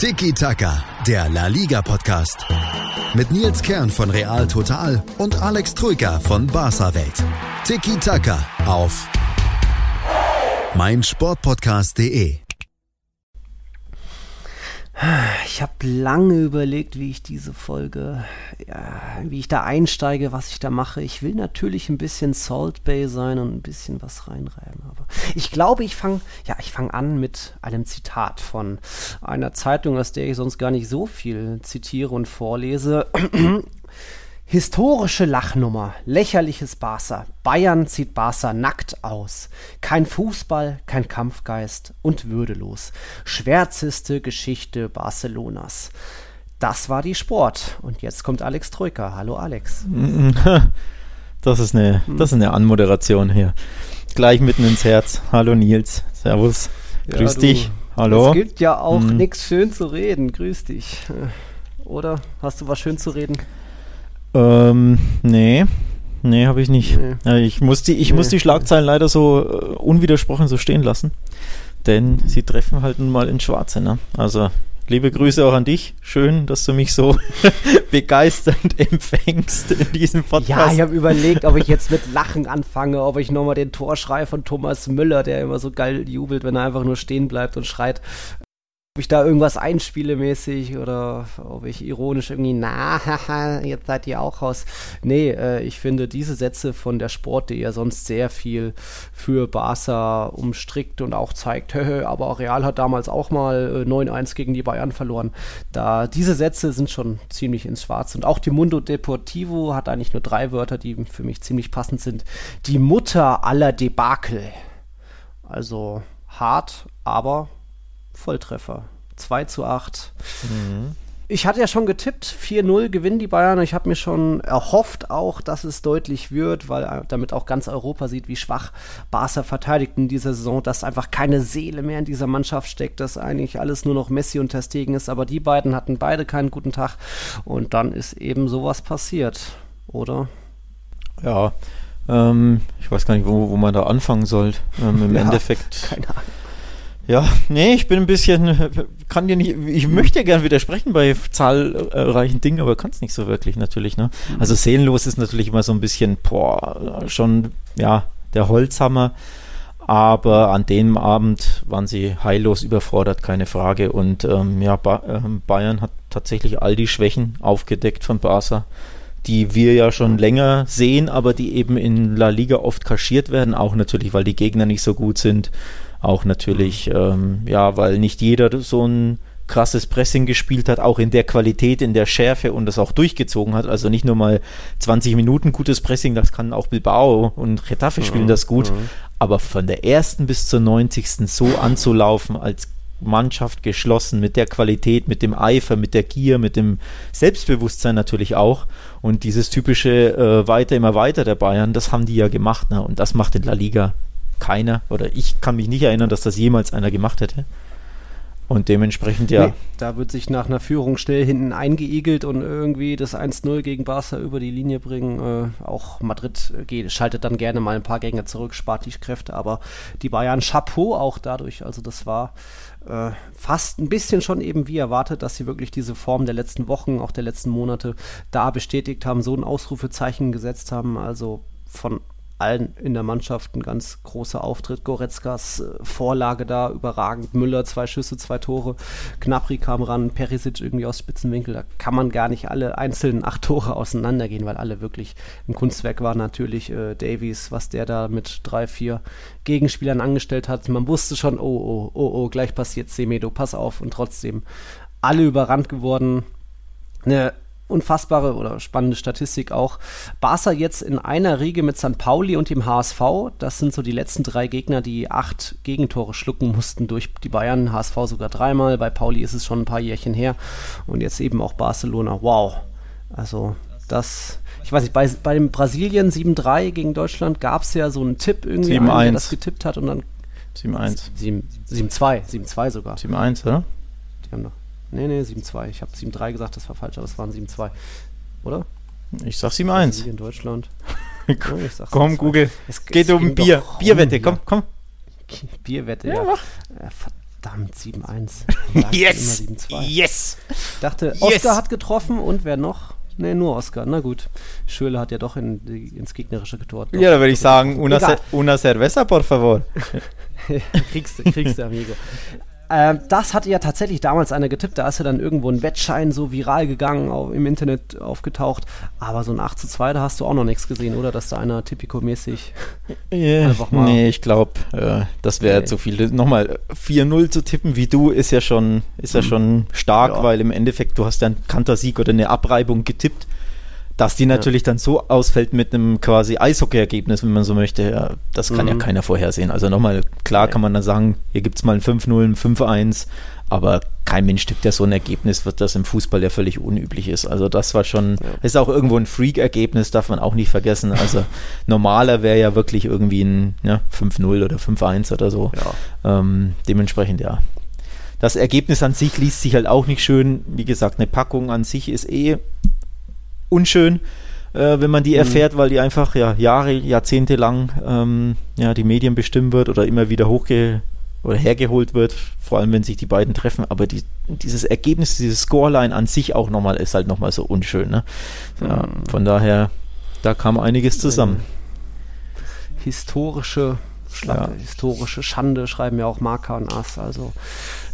Tiki Taka, der La Liga Podcast. Mit Nils Kern von Real Total und Alex Troika von Barca Welt. Tiki Taka auf meinsportpodcast.de. Ich habe lange überlegt, wie ich diese Folge, ja, wie ich da einsteige, was ich da mache. Ich will natürlich ein bisschen Salt Bay sein und ein bisschen was reinreiben. Aber ich glaube, ich fange, ja, ich fange an mit einem Zitat von einer Zeitung, aus der ich sonst gar nicht so viel zitiere und vorlese. Historische Lachnummer, lächerliches Barca. Bayern zieht Barca nackt aus. Kein Fußball, kein Kampfgeist und würdelos. Schwärzeste Geschichte Barcelonas. Das war die Sport. Und jetzt kommt Alex Troika. Hallo Alex. Das ist eine, das ist eine Anmoderation hier. Gleich mitten ins Herz. Hallo Nils. Servus. Grüß Ja, dich. Hallo. Es gibt ja auch Mhm. nichts schön zu reden. Grüß dich. Oder? Hast du was schön zu reden? Ähm, nee. Nee, habe ich nicht. Nee. Ja, ich muss die, ich Nee. muss die Schlagzeilen leider so äh, unwidersprochen so stehen lassen. Denn sie treffen halt nun mal ins Schwarze, ne? Also, liebe Grüße auch an dich. Schön, dass du mich so begeisternd empfängst in diesem Ja, Podcast. ich habe überlegt, ob ich jetzt mit Lachen anfange, ob ich nochmal den Torschrei von Thomas Müller, der immer so geil jubelt, wenn er einfach nur stehen bleibt und schreit, ob ich da irgendwas einspiele mäßig oder ob ich ironisch irgendwie, na, haha, jetzt seid ihr auch raus. Nee, äh, ich finde diese Sätze von der Sport, die ja sonst sehr viel für Barca umstrickt und auch zeigt, hö, aber Real hat damals auch mal äh, 9-1 gegen die Bayern verloren. Da, diese Sätze sind schon ziemlich ins Schwarz. Und auch die Mundo Deportivo hat eigentlich nur drei Wörter, die für mich ziemlich passend sind. Die Mutter aller Debakel. Also hart, aber Volltreffer. 2 zu 8. Mhm. Ich hatte ja schon getippt, 4-0 gewinnen die Bayern. Ich habe mir schon erhofft auch, dass es deutlich wird, weil äh, damit auch ganz Europa sieht, wie schwach Barca verteidigt in dieser Saison, dass einfach keine Seele mehr in dieser Mannschaft steckt, dass eigentlich alles nur noch Messi und Ter Stegen ist. Aber die beiden hatten beide keinen guten Tag und dann ist eben sowas passiert, oder? Ja, ähm, ich weiß gar nicht, wo, wo man da anfangen soll. Ähm, Im Ja, Endeffekt. Keine Ahnung. Ja, nee, ich bin ein bisschen, kann dir nicht, ich möchte gern widersprechen bei zahlreichen Dingen, aber kann es nicht so wirklich natürlich, ne? Also seelenlos ist natürlich immer so ein bisschen, boah, schon, ja, der Holzhammer. Aber an dem Abend waren sie heillos überfordert, keine Frage. Und ähm, ja, ba ähm, Bayern hat tatsächlich all die Schwächen aufgedeckt von Barca, die wir ja schon länger sehen, aber die eben in La Liga oft kaschiert werden. Auch natürlich, weil die Gegner nicht so gut sind. Auch natürlich, ähm, ja, weil nicht jeder so ein krasses Pressing gespielt hat, auch in der Qualität, in der Schärfe und das auch durchgezogen hat. Also nicht nur mal 20 Minuten gutes Pressing, das kann auch Bilbao und Getafe spielen das gut. Aber von der ersten bis zur 90. so anzulaufen als Mannschaft geschlossen, mit der Qualität, mit dem Eifer, mit der Gier, mit dem Selbstbewusstsein natürlich auch. Und dieses typische äh, weiter, immer weiter der Bayern, das haben die ja gemacht. Ne? Und das macht in La Liga keiner. Oder ich kann mich nicht erinnern, dass das jemals einer gemacht hätte. Und dementsprechend, ja. Nee, da wird sich nach einer Führung schnell hinten eingeigelt und irgendwie das 1-0 gegen Barca über die Linie bringen. Äh, auch Madrid geht, schaltet dann gerne mal ein paar Gänge zurück, spart die Kräfte, aber die Bayern Chapeau auch dadurch. Also das war äh, fast ein bisschen schon eben wie erwartet, dass sie wirklich diese Form der letzten Wochen, auch der letzten Monate da bestätigt haben, so ein Ausrufezeichen gesetzt haben. Also von allen in der Mannschaft ein ganz großer Auftritt. Goretzkas äh, Vorlage da überragend. Müller zwei Schüsse, zwei Tore. Knapri kam ran, Perisic irgendwie aus Spitzenwinkel. Da kann man gar nicht alle einzelnen acht Tore auseinandergehen, weil alle wirklich ein Kunstwerk waren. Natürlich äh, Davies, was der da mit drei, vier Gegenspielern angestellt hat. Man wusste schon, oh, oh, oh, oh, gleich passiert Semedo, pass auf. Und trotzdem alle überrannt geworden. Eine unfassbare oder spannende Statistik auch. Barca jetzt in einer Riege mit St. Pauli und dem HSV. Das sind so die letzten drei Gegner, die acht Gegentore schlucken mussten durch die Bayern. HSV sogar dreimal. Bei Pauli ist es schon ein paar Jährchen her. Und jetzt eben auch Barcelona. Wow. Also das, ich weiß nicht, bei, bei dem Brasilien 7-3 gegen Deutschland gab es ja so einen Tipp irgendwie, einen, der 7-1. das getippt hat und dann 7-1. 7 7-2, 7-2 sogar. 7-1, oder? Die haben doch, nee, nee, 7-2. Ich habe 7-3 gesagt, das war falsch, aber es waren 7-2. Oder? Ich sag 7-1. Brasilien, Deutschland. Ja, ich sag's Komm, 7-2. Google. Es- Geht um Bier. Bierwette, rum, komm, ja. komm. Bierwette, Ja, ja. mach. Ja, Verdammt, 7-1. yes! Yes! Ich dachte, Oscar yes. hat getroffen und wer noch? Nee, nur Oscar. Na gut. Schöle hat ja doch in, ins gegnerische Tor. Ja, da würde ich sagen, una, una cerveza, por favor. kriegst, du, kriegst du, amigo. Ähm, das hatte ja tatsächlich damals einer getippt, da ist ja dann irgendwo ein Wettschein so viral gegangen, auf, im Internet aufgetaucht. Aber so ein 8 zu 2, da hast du auch noch nichts gesehen, oder? Dass da einer typico-mäßig einfach mal. Nee, ich glaube, äh, das wäre okay. zu viel. Nochmal 4-0 zu tippen wie du ist ja schon, ist ja mhm. schon stark, ja. weil im Endeffekt du hast ja einen Kantersieg oder eine Abreibung getippt dass die natürlich ja. dann so ausfällt mit einem quasi Eishockey-Ergebnis, wenn man so möchte, ja, das kann mhm. ja keiner vorhersehen. Also nochmal, klar kann man dann sagen, hier gibt es mal ein 5-0, ein 5-1, aber kein Mensch tippt ja so ein Ergebnis, wird das im Fußball ja völlig unüblich ist. Also das war schon, ja. ist auch irgendwo ein Freak-Ergebnis, darf man auch nicht vergessen. Also normaler wäre ja wirklich irgendwie ein ja, 5-0 oder 5-1 oder so. Ja. Ähm, dementsprechend ja. Das Ergebnis an sich liest sich halt auch nicht schön. Wie gesagt, eine Packung an sich ist eh unschön, äh, wenn man die mhm. erfährt, weil die einfach ja Jahre, Jahrzehnte lang ähm, ja, die Medien bestimmen wird oder immer wieder hochge oder hergeholt wird, vor allem wenn sich die beiden treffen. Aber die, dieses Ergebnis, dieses Scoreline an sich auch nochmal ist halt nochmal so unschön. Ne? Ja, mhm. Von daher, da kam einiges zusammen. Historische Schlappe, ja. historische Schande schreiben ja auch Marker und Ass. Also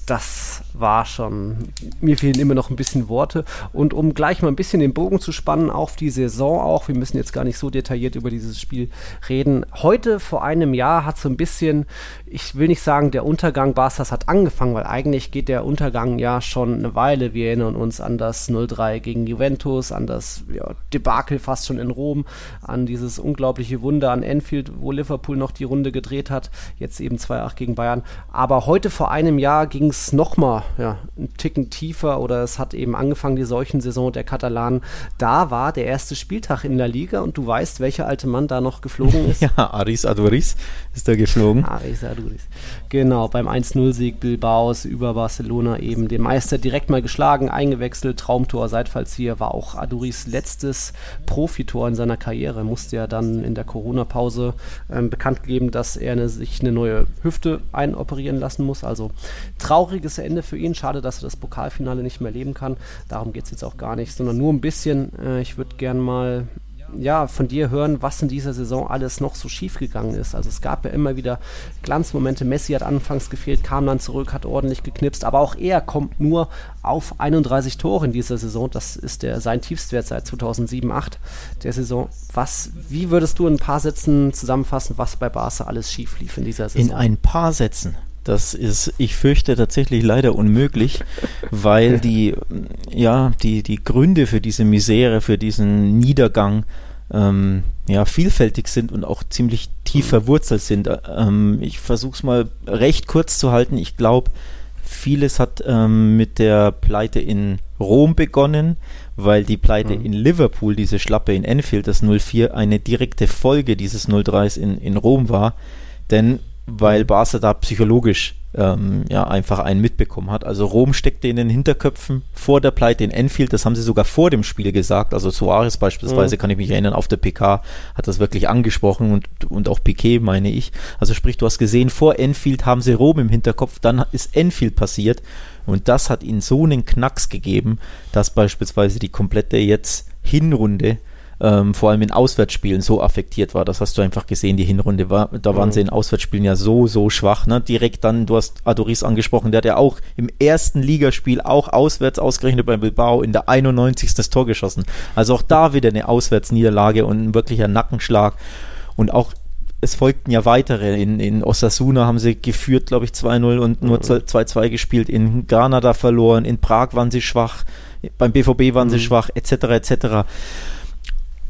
das war schon, mir fehlen immer noch ein bisschen Worte. Und um gleich mal ein bisschen den Bogen zu spannen, auf die Saison auch, wir müssen jetzt gar nicht so detailliert über dieses Spiel reden. Heute vor einem Jahr hat so ein bisschen, ich will nicht sagen, der Untergang Barsters hat angefangen, weil eigentlich geht der Untergang ja schon eine Weile. Wir erinnern uns an das 0-3 gegen Juventus, an das ja, Debakel fast schon in Rom, an dieses unglaubliche Wunder an Enfield, wo Liverpool noch die Runde gedreht hat, jetzt eben 2-8 gegen Bayern. Aber heute vor einem Jahr ging es nochmal ja, einen Ticken tiefer oder es hat eben angefangen, die Seuchensaison der Katalanen. Da war der erste Spieltag in der Liga und du weißt, welcher alte Mann da noch geflogen ist. ja, Aris Aduris ist da geflogen. Aris Aduris. Genau, beim 1-0-Sieg Bilbaos über Barcelona eben den Meister direkt mal geschlagen, eingewechselt, Traumtor, Seitfallzieher, war auch Aduris letztes Profitor in seiner Karriere. Musste ja dann in der Corona-Pause ähm, bekannt geben, dass er eine, sich eine neue Hüfte einoperieren lassen muss. Also trauriges Ende für ihn. Schade, dass er das Pokalfinale nicht mehr leben kann. Darum geht es jetzt auch gar nicht, sondern nur ein bisschen. Äh, ich würde gern mal ja, von dir hören, was in dieser Saison alles noch so schief gegangen ist. Also es gab ja immer wieder Glanzmomente. Messi hat anfangs gefehlt, kam dann zurück, hat ordentlich geknipst, aber auch er kommt nur auf 31 Tore in dieser Saison. Das ist der, sein Tiefstwert seit 2007-8 der Saison. Was, wie würdest du in ein paar Sätzen zusammenfassen, was bei Barca alles schief lief in dieser Saison? In ein paar Sätzen. Das ist, ich fürchte, tatsächlich leider unmöglich, weil die, ja, die, die Gründe für diese Misere, für diesen Niedergang ähm, ja, vielfältig sind und auch ziemlich tief verwurzelt sind. Ähm, ich versuche es mal recht kurz zu halten. Ich glaube, vieles hat ähm, mit der Pleite in Rom begonnen, weil die Pleite mhm. in Liverpool, diese Schlappe in Enfield, das 04, eine direkte Folge dieses 03s in, in Rom war. Denn weil Barca da psychologisch ähm, ja einfach einen mitbekommen hat. Also Rom steckte in den Hinterköpfen vor der Pleite in Enfield, das haben sie sogar vor dem Spiel gesagt. Also Suarez beispielsweise, mhm. kann ich mich erinnern, auf der PK hat das wirklich angesprochen und, und auch Piquet, meine ich. Also sprich, du hast gesehen, vor Enfield haben sie Rom im Hinterkopf, dann ist Enfield passiert und das hat ihnen so einen Knacks gegeben, dass beispielsweise die komplette jetzt Hinrunde ähm, vor allem in Auswärtsspielen so affektiert war. Das hast du einfach gesehen, die Hinrunde war, da waren mhm. sie in Auswärtsspielen ja so, so schwach. Ne? Direkt dann, du hast Adoris angesprochen, der hat ja auch im ersten Ligaspiel auch auswärts ausgerechnet bei Bilbao in der 91. das Tor geschossen. Also auch da wieder eine Auswärtsniederlage und ein wirklicher Nackenschlag. Und auch es folgten ja weitere. In, in Osasuna haben sie geführt, glaube ich, 2-0 und nur 2-2 mhm. gespielt. In Granada verloren, in Prag waren sie schwach, beim BVB waren mhm. sie schwach, etc. etc.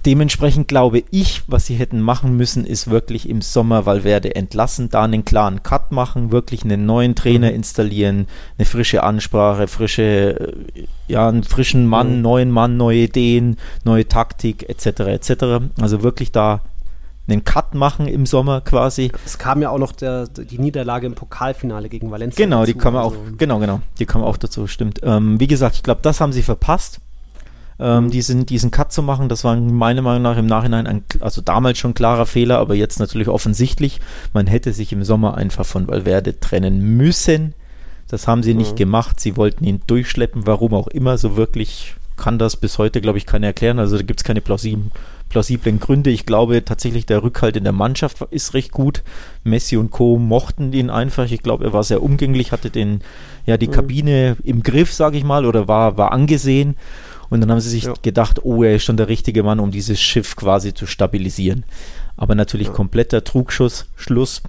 Dementsprechend glaube ich, was sie hätten machen müssen, ist wirklich im Sommer Valverde entlassen, da einen klaren Cut machen, wirklich einen neuen Trainer mhm. installieren, eine frische Ansprache, frische, äh, ja, einen frischen Mann, mhm. neuen Mann, neue Ideen, neue Taktik, etc. etc. Also wirklich da einen Cut machen im Sommer quasi. Es kam ja auch noch der, die Niederlage im Pokalfinale gegen Valencia. Genau, dazu, die kam also. auch, genau, genau, die kam auch dazu, stimmt. Ähm, wie gesagt, ich glaube, das haben sie verpasst ähm, diesen, diesen Cut zu machen. Das war meiner Meinung nach im Nachhinein ein, also damals schon klarer Fehler, aber jetzt natürlich offensichtlich. Man hätte sich im Sommer einfach von Valverde trennen müssen. Das haben sie nicht Mhm. gemacht. Sie wollten ihn durchschleppen, warum auch immer. So wirklich kann das bis heute, glaube ich, keiner erklären. Also da gibt es keine plausiblen, plausiblen Gründe. Ich glaube tatsächlich, der Rückhalt in der Mannschaft ist recht gut. Messi und Co. mochten ihn einfach. Ich glaube, er war sehr umgänglich, hatte den, ja, die Mhm. Kabine im Griff, sage ich mal, oder war, war angesehen. Und dann haben sie sich Ja. gedacht, oh, er ist schon der richtige Mann, um dieses Schiff quasi zu stabilisieren. Aber natürlich Ja. kompletter Trugschuss, Schluss.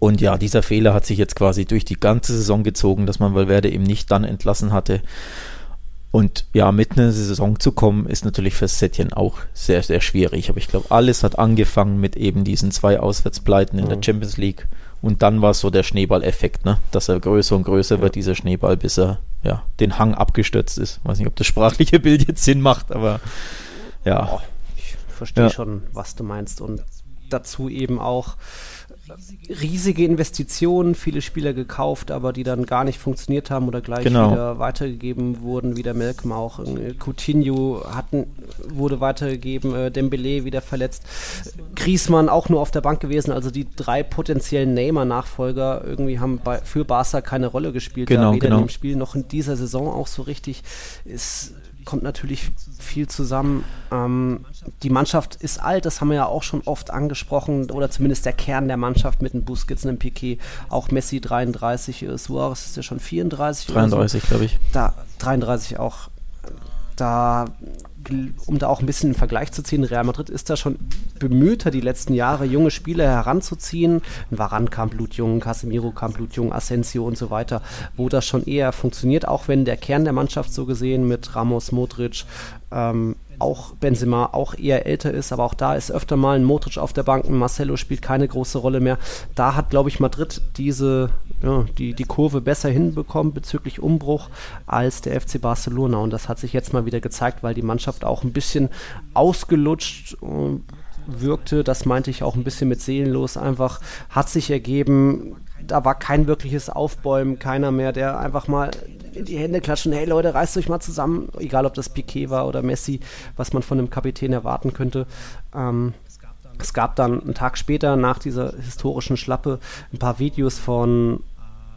Und ja, dieser Fehler hat sich jetzt quasi durch die ganze Saison gezogen, dass man Valverde eben nicht dann entlassen hatte. Und ja, mit einer Saison zu kommen, ist natürlich für Setien auch sehr, sehr schwierig. Aber ich glaube, alles hat angefangen mit eben diesen zwei Auswärtspleiten in der Mhm. Champions League. Und dann war es so der Schneeballeffekt, ne? dass er größer und größer wird, dieser Schneeball, bis er ja, den Hang abgestürzt ist. Weiß nicht, ob das sprachliche Bild jetzt Sinn macht, aber ja. Oh, ich verstehe Ja. schon, was du meinst. Und dazu eben auch riesige Investitionen, viele Spieler gekauft, aber die dann gar nicht funktioniert haben oder gleich Genau. wieder weitergegeben wurden, wie der Malcolm auch. Äh, Coutinho hatten, wurde weitergegeben, äh, Dembele wieder verletzt. Griezmann auch nur auf der Bank gewesen, also die drei potenziellen Neymar-Nachfolger irgendwie haben bei, für Barca keine Rolle gespielt. Genau, weder genau. in dem Spiel noch in dieser Saison auch so richtig. Es kommt natürlich viel zusammen. Ähm, die Mannschaft ist alt, das haben wir ja auch schon oft angesprochen, oder zumindest der Kern der Mannschaft mit einem Busquets, einem Piquet, auch Messi 33, äh, Suarez ist ja schon 34 oder so 33, glaube ich. da 33 auch da um da auch ein bisschen einen Vergleich zu ziehen, Real Madrid ist da schon bemühter, die letzten Jahre junge Spieler heranzuziehen. Varan kam blutjung, Casemiro kam blutjung, Asensio und so weiter, wo das schon eher funktioniert, auch wenn der Kern der Mannschaft so gesehen mit Ramos, Modric, ähm, auch Benzema auch eher älter ist, aber auch da ist öfter mal ein Modric auf der Bank, ein Marcelo spielt keine große Rolle mehr. Da hat, glaube ich, Madrid diese, ja, die, die Kurve besser hinbekommen bezüglich Umbruch als der FC Barcelona. Und das hat sich jetzt mal wieder gezeigt, weil die Mannschaft auch ein bisschen ausgelutscht äh, wirkte, das meinte ich auch ein bisschen mit seelenlos. Einfach, hat sich ergeben, da war kein wirkliches Aufbäumen, keiner mehr, der einfach mal in die Hände klatschen, hey Leute, reißt euch mal zusammen, egal ob das Piquet war oder Messi, was man von einem Kapitän erwarten könnte. Ähm, es gab dann einen Tag später nach dieser historischen Schlappe ein paar Videos von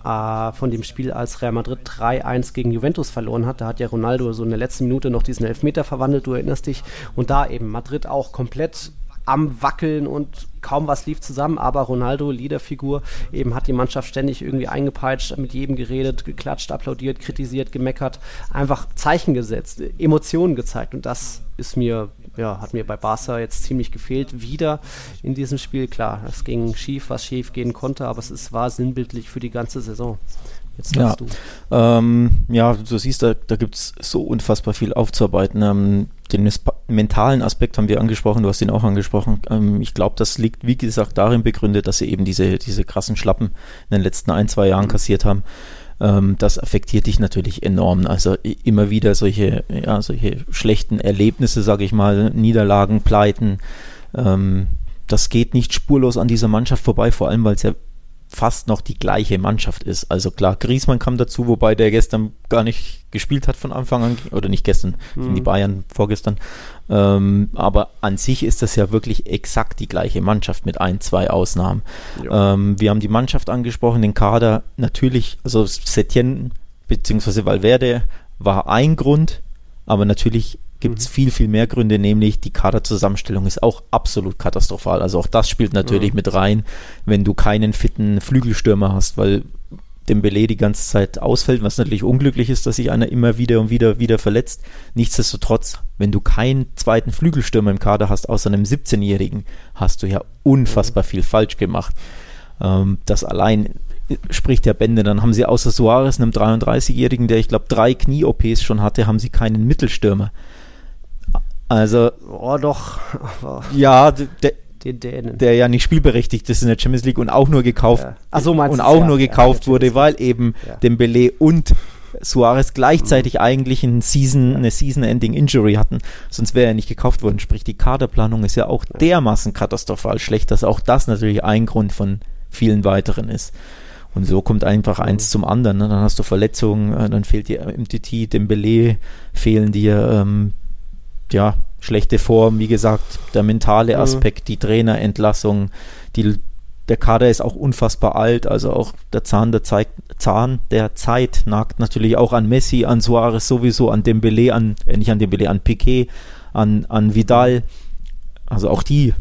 äh, von dem Spiel, als Real Madrid 3-1 gegen Juventus verloren hat. Da hat ja Ronaldo so in der letzten Minute noch diesen Elfmeter verwandelt, du erinnerst dich. Und da eben Madrid auch komplett am Wackeln und kaum was lief zusammen, aber Ronaldo, Leaderfigur, eben hat die Mannschaft ständig irgendwie eingepeitscht, mit jedem geredet, geklatscht, applaudiert, kritisiert, gemeckert, einfach Zeichen gesetzt, Emotionen gezeigt und das ist mir, ja, hat mir bei Barca jetzt ziemlich gefehlt, wieder in diesem Spiel, klar, es ging schief, was schief gehen konnte, aber es ist, war sinnbildlich für die ganze Saison. Jetzt Ja. du. Ähm, ja, du siehst, da, da gibt es so unfassbar viel aufzuarbeiten. Ähm, den mentalen Aspekt haben wir angesprochen, du hast ihn auch angesprochen. Ähm, ich glaube, das liegt, wie gesagt, darin begründet, dass sie eben diese, diese krassen Schlappen in den letzten ein, zwei Jahren kassiert haben. Ähm, das affektiert dich natürlich enorm. Also immer wieder solche, ja, solche schlechten Erlebnisse, sage ich mal, Niederlagen, Pleiten. Ähm, das geht nicht spurlos an dieser Mannschaft vorbei, vor allem weil es ja fast noch die gleiche Mannschaft ist. Also klar, Griezmann kam dazu, wobei der gestern gar nicht gespielt hat von Anfang an, oder nicht gestern, gegen die Bayern vorgestern. Ähm, aber an sich ist das ja wirklich exakt die gleiche Mannschaft mit ein, zwei Ausnahmen. Ja. Ähm, wir haben die Mannschaft angesprochen, den Kader. Natürlich, also Setien bzw. Valverde war ein Grund, aber natürlich gibt es viel, viel mehr Gründe, nämlich die Kaderzusammenstellung ist auch absolut katastrophal. Also auch das spielt natürlich mit rein, wenn du keinen fitten Flügelstürmer hast, weil Dembele die ganze Zeit ausfällt, was natürlich unglücklich ist, dass sich einer immer wieder und wieder wieder verletzt. Nichtsdestotrotz, wenn du keinen zweiten Flügelstürmer im Kader hast, außer einem 17-Jährigen, hast du ja unfassbar viel falsch gemacht. Ähm, das allein spricht ja Bände. Dann haben sie außer Suarez, einem 33-Jährigen, der ich glaube drei Knie-OPs schon hatte, haben sie keinen Mittelstürmer. Also, Oh doch, ja, der, den Dänen. der ja nicht spielberechtigt ist in der Champions League und auch nur gekauft Ja. Ach so, und auch ja. nur Ja, gekauft Champions wurde, weil eben Ja. Mhm. Dembele und Suarez gleichzeitig eigentlich ein Season, eine Season-Ending-Injury hatten, sonst wäre er nicht gekauft worden. Sprich, die Kaderplanung ist ja auch dermaßen katastrophal schlecht, dass auch das natürlich ein Grund von vielen weiteren ist. Und so kommt einfach eins zum anderen. Ne? Dann hast du Verletzungen, äh, dann fehlt dir MTT, Dembele, fehlen dir ähm, ja, schlechte Form, wie gesagt, der mentale Mhm. Aspekt, die Trainerentlassung, die der Kader ist auch unfassbar alt, also auch der Zahn der, Zeit, Zahn der Zeit nagt natürlich auch an Messi, an Suarez sowieso, an Dembele, an, äh, nicht an Dembele, an Piquet, an, an Vidal. Also auch die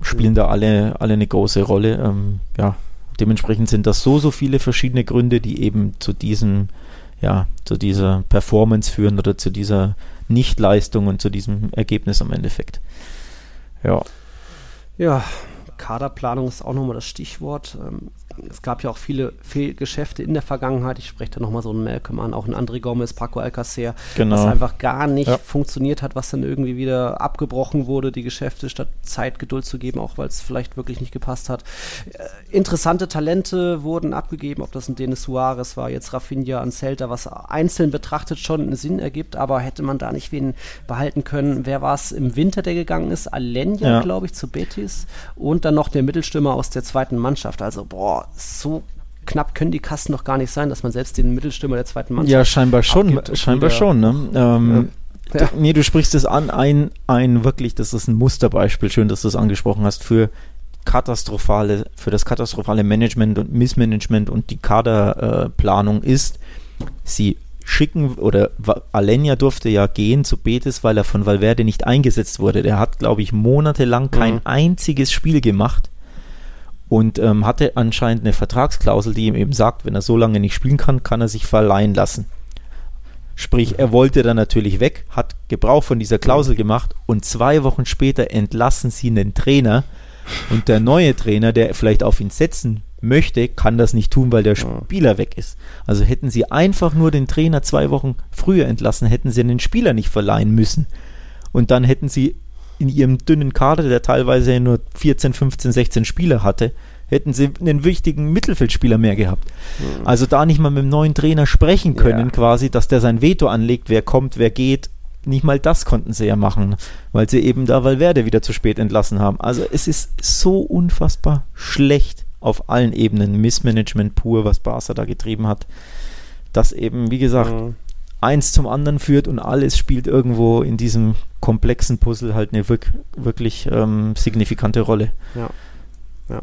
spielen da alle, alle eine große Rolle. Ähm, ja, dementsprechend sind das so, so viele verschiedene Gründe, die eben zu diesem, ja, zu dieser Performance führen oder zu dieser Nichtleistung und zu diesem Ergebnis am Endeffekt. Ja. Ja, Kaderplanung ist auch nochmal das Stichwort. Es gab ja auch viele Fehlgeschäfte in der Vergangenheit. Ich spreche da nochmal so einen Malcolm an, auch einen André Gomez, Paco Alcacer, genau. was einfach gar nicht ja. funktioniert hat, was dann irgendwie wieder abgebrochen wurde, die Geschäfte, statt Zeit, Geduld zu geben, auch weil es vielleicht wirklich nicht gepasst hat. Äh, interessante Talente wurden abgegeben, ob das ein Denis Suarez war, jetzt Rafinha an Celta, was einzeln betrachtet schon einen Sinn ergibt, aber hätte man da nicht wen behalten können. Wer war es im Winter, der gegangen ist? Alenya, ja. glaube ich, zu Betis und dann noch der Mittelstürmer aus der zweiten Mannschaft. Also, boah, so knapp können die Kassen noch gar nicht sein, dass man selbst den Mittelstürmer der zweiten Mannschaft. Ja, scheinbar schon, scheinbar schon. Ne? Ähm, ja. Ja. Nee, du sprichst es an, ein, ein wirklich, das ist ein Musterbeispiel, schön, dass du es angesprochen hast, für katastrophale, für das katastrophale Management und Missmanagement und die Kaderplanung äh, ist, sie schicken oder Alenia durfte ja gehen zu Betis, weil er von Valverde nicht eingesetzt wurde. Der hat, glaube ich, monatelang kein mhm. einziges Spiel gemacht und ähm, hatte anscheinend eine Vertragsklausel, die ihm eben sagt, wenn er so lange nicht spielen kann, kann er sich verleihen lassen. Sprich, er wollte dann natürlich weg, hat Gebrauch von dieser Klausel gemacht und zwei Wochen später entlassen sie einen Trainer und der neue Trainer, der vielleicht auf ihn setzen möchte, kann das nicht tun, weil der Spieler weg ist. Also hätten sie einfach nur den Trainer zwei Wochen früher entlassen, hätten sie den Spieler nicht verleihen müssen. Und dann hätten sie in ihrem dünnen Kader, der teilweise nur 14, 15, 16 Spieler hatte, hätten sie einen wichtigen Mittelfeldspieler mehr gehabt. Mhm. Also da nicht mal mit dem neuen Trainer sprechen können, ja. quasi, dass der sein Veto anlegt, wer kommt, wer geht. Nicht mal das konnten sie ja machen, weil sie eben da Valverde wieder zu spät entlassen haben. Also es ist so unfassbar schlecht auf allen Ebenen. Missmanagement pur, was Barca da getrieben hat. Das eben, wie gesagt, mhm eins zum anderen führt und alles spielt irgendwo in diesem komplexen Puzzle halt eine wirk wirklich ähm, signifikante Rolle. Ja. ja.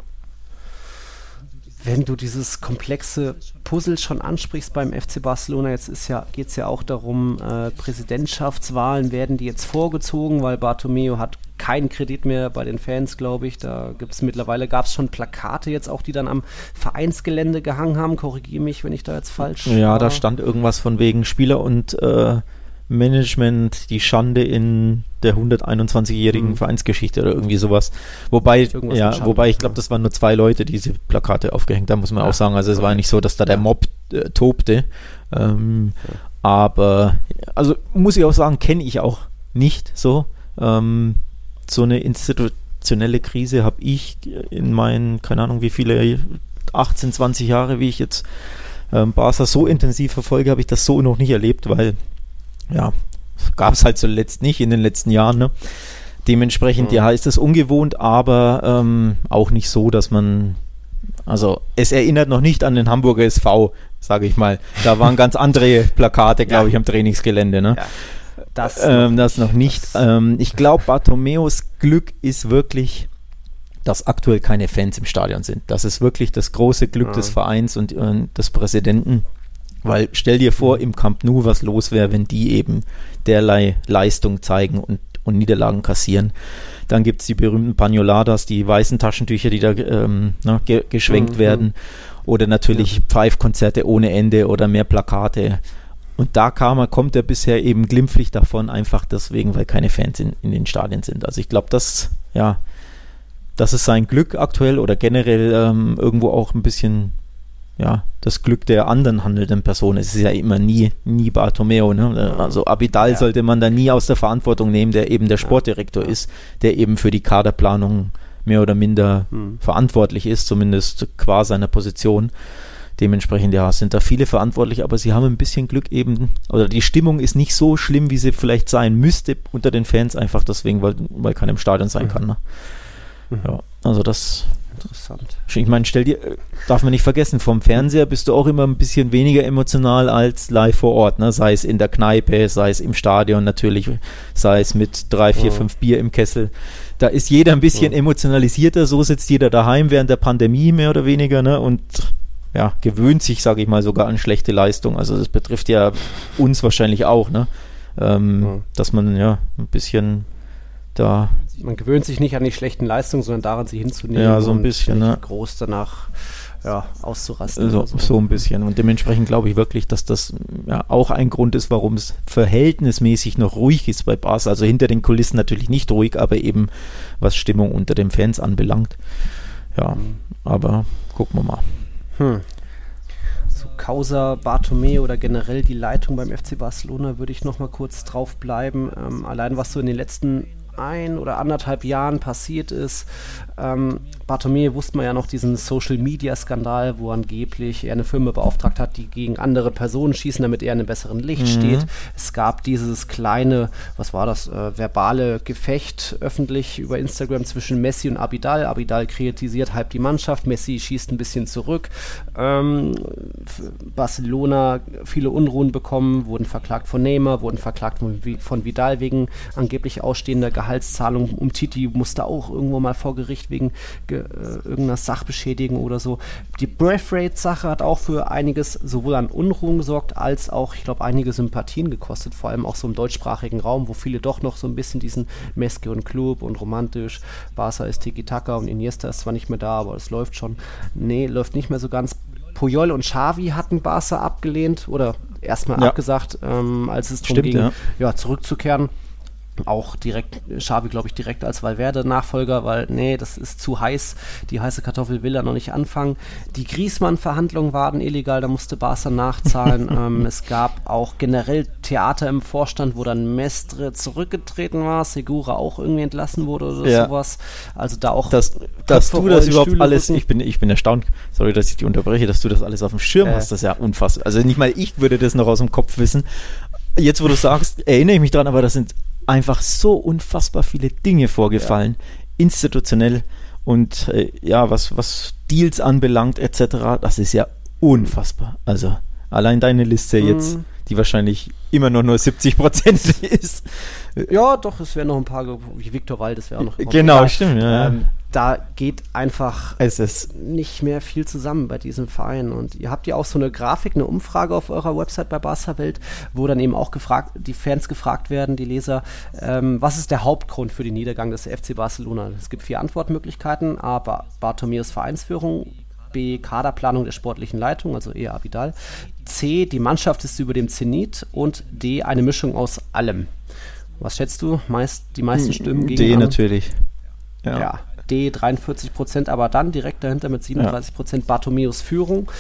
Wenn du dieses komplexe Puzzle schon ansprichst beim FC Barcelona, jetzt ja, geht es ja auch darum, äh, Präsidentschaftswahlen werden die jetzt vorgezogen, weil Bartomeu hat keinen Kredit mehr bei den Fans, glaube ich. Da gibt es mittlerweile, gab es schon Plakate jetzt auch, die dann am Vereinsgelände gehangen haben. Korrigiere mich, wenn ich da jetzt falsch Ja, war. da stand irgendwas von wegen Spieler und äh, Management, die Schande in der 121-jährigen mhm. Vereinsgeschichte oder irgendwie sowas. Wobei, ja, wobei ich glaube, das waren nur zwei Leute, die diese Plakate aufgehängt haben, muss man ja. auch sagen. Also es war nicht so, dass da der Mob äh, tobte. Ähm, ja. Aber, also muss ich auch sagen, kenne ich auch nicht so. Ähm, so eine institutionelle Krise habe ich in meinen, keine Ahnung wie viele, 18, 20 Jahre, wie ich jetzt ähm, Barca so intensiv verfolge, habe ich das so noch nicht erlebt, weil ja, gab es halt zuletzt nicht in den letzten Jahren. Ne? Dementsprechend, mhm. ja, ist es ungewohnt, aber ähm, auch nicht so, dass man, also es erinnert noch nicht an den Hamburger SV, sage ich mal. Da waren ganz andere Plakate, glaube ja. ich, am Trainingsgelände. Ne? Ja. Das, ähm, noch das noch nicht. Ähm, ich glaube, Bartomeus Glück ist wirklich, dass aktuell keine Fans im Stadion sind. Das ist wirklich das große Glück ja. des Vereins und, und des Präsidenten. Weil stell dir vor, im Camp Nou, was los wäre, wenn die eben derlei Leistung zeigen und, und Niederlagen kassieren. Dann gibt es die berühmten Pagnoladas, die weißen Taschentücher, die da ähm, ne, ge geschwenkt mhm. werden. Oder natürlich ja. Pfeifkonzerte ohne Ende oder mehr Plakate. Und da kam er, kommt er bisher eben glimpflich davon, einfach deswegen, weil keine Fans in, in den Stadien sind. Also ich glaube, das, ja, das ist sein Glück aktuell oder generell ähm, irgendwo auch ein bisschen ja, das Glück der anderen handelnden Personen. Es ist ja immer nie, nie Bartomeo. Ne? Also Abidal ja. sollte man da nie aus der Verantwortung nehmen, der eben der Sportdirektor ja. ist, der eben für die Kaderplanung mehr oder minder mhm. verantwortlich ist, zumindest qua seiner Position. Dementsprechend, ja, sind da viele verantwortlich, aber sie haben ein bisschen Glück eben, oder die Stimmung ist nicht so schlimm, wie sie vielleicht sein müsste unter den Fans, einfach deswegen, weil, weil keiner im Stadion sein mhm. kann. Ne? Mhm. Ja, also das Interessant. Ich meine, stell dir, äh, darf man nicht vergessen, vom Fernseher bist du auch immer ein bisschen weniger emotional als live vor Ort, ne? Sei es in der Kneipe, sei es im Stadion natürlich, sei es mit drei, vier, ja. fünf Bier im Kessel. Da ist jeder ein bisschen ja. emotionalisierter, so sitzt jeder daheim während der Pandemie mehr oder weniger, ne? Und ja, gewöhnt sich, sage ich mal, sogar an schlechte Leistung. Also das betrifft ja uns wahrscheinlich auch, ne? Ähm, ja. Dass man ja ein bisschen da. Man gewöhnt sich nicht an die schlechten Leistungen, sondern daran, sie hinzunehmen. Ja, so ein bisschen, ne? Groß danach ja, auszurasten. So, so. so, ein bisschen. Und dementsprechend glaube ich wirklich, dass das ja auch ein Grund ist, warum es verhältnismäßig noch ruhig ist bei Bars. Also hinter den Kulissen natürlich nicht ruhig, aber eben was Stimmung unter den Fans anbelangt. Ja, mhm. aber gucken wir mal. Hm. So Causa Bartomeu oder generell die Leitung beim FC Barcelona würde ich noch mal kurz drauf bleiben. Ähm, allein was so in den letzten ein oder anderthalb Jahren passiert ist. Ähm, Bartomeu wusste man ja noch diesen Social Media Skandal, wo angeblich er eine Firma beauftragt hat, die gegen andere Personen schießen, damit er in einem besseren Licht mhm. steht. Es gab dieses kleine, was war das, äh, verbale Gefecht öffentlich über Instagram zwischen Messi und Abidal. Abidal kritisiert halb die Mannschaft, Messi schießt ein bisschen zurück. Ähm, Barcelona viele Unruhen bekommen, wurden verklagt von Neymar, wurden verklagt von, von Vidal wegen angeblich ausstehender Gehaltszahlung. Um Titi musste auch irgendwo mal vor Gericht wegen ge äh, irgendeiner Sachbeschädigung oder so. Die Breath Rate Sache hat auch für einiges sowohl an Unruhen gesorgt, als auch, ich glaube, einige Sympathien gekostet, vor allem auch so im deutschsprachigen Raum, wo viele doch noch so ein bisschen diesen Meske und Club und romantisch, Barca ist Tiki-Taka und Iniesta ist zwar nicht mehr da, aber es läuft schon. Nee, läuft nicht mehr so ganz. Puyol und Xavi hatten Barca abgelehnt oder erstmal ja. abgesagt, ähm, als es darum ging, ja. ja, zurückzukehren auch direkt, Xavi glaube ich direkt als Valverde-Nachfolger, weil nee, das ist zu heiß, die heiße Kartoffel will er noch nicht anfangen. Die Griesmann-Verhandlungen waren illegal, da musste Barca nachzahlen. ähm, es gab auch generell Theater im Vorstand, wo dann Mestre zurückgetreten war, Segura auch irgendwie entlassen wurde oder ja. sowas. Also da auch. Dass, dass du das überhaupt Stühle alles, ich bin, ich bin erstaunt, sorry, dass ich dich unterbreche, dass du das alles auf dem Schirm äh. hast, das ist ja unfassbar. Also nicht mal ich würde das noch aus dem Kopf wissen. Jetzt, wo du sagst, erinnere ich mich dran, aber das sind einfach so unfassbar viele Dinge vorgefallen, ja. institutionell und äh, ja, was, was Deals anbelangt etc., das ist ja unfassbar. Also allein deine Liste mhm. jetzt, die wahrscheinlich immer noch nur 70 Prozent ist. Ja, doch, es wären noch ein paar, wie Viktor Wald, wäre auch noch. Genau, egal. stimmt. Ja. Ähm, da geht einfach es ist nicht mehr viel zusammen bei diesem Verein. Und ihr habt ja auch so eine Grafik, eine Umfrage auf eurer Website bei Barca Welt, wo dann eben auch gefragt, die Fans gefragt werden, die Leser, ähm, was ist der Hauptgrund für den Niedergang des FC Barcelona? Es gibt vier Antwortmöglichkeiten. A. Bartomeus Vereinsführung. B. Kaderplanung der sportlichen Leitung, also eher Abidal. C. Die Mannschaft ist über dem Zenit. Und D. Eine Mischung aus allem. Was schätzt du? Meist die meisten Stimmen gegen. D natürlich. Ja. ja. D 43 Prozent, aber dann direkt dahinter mit 37 Prozent ja. Bartomeus Führung.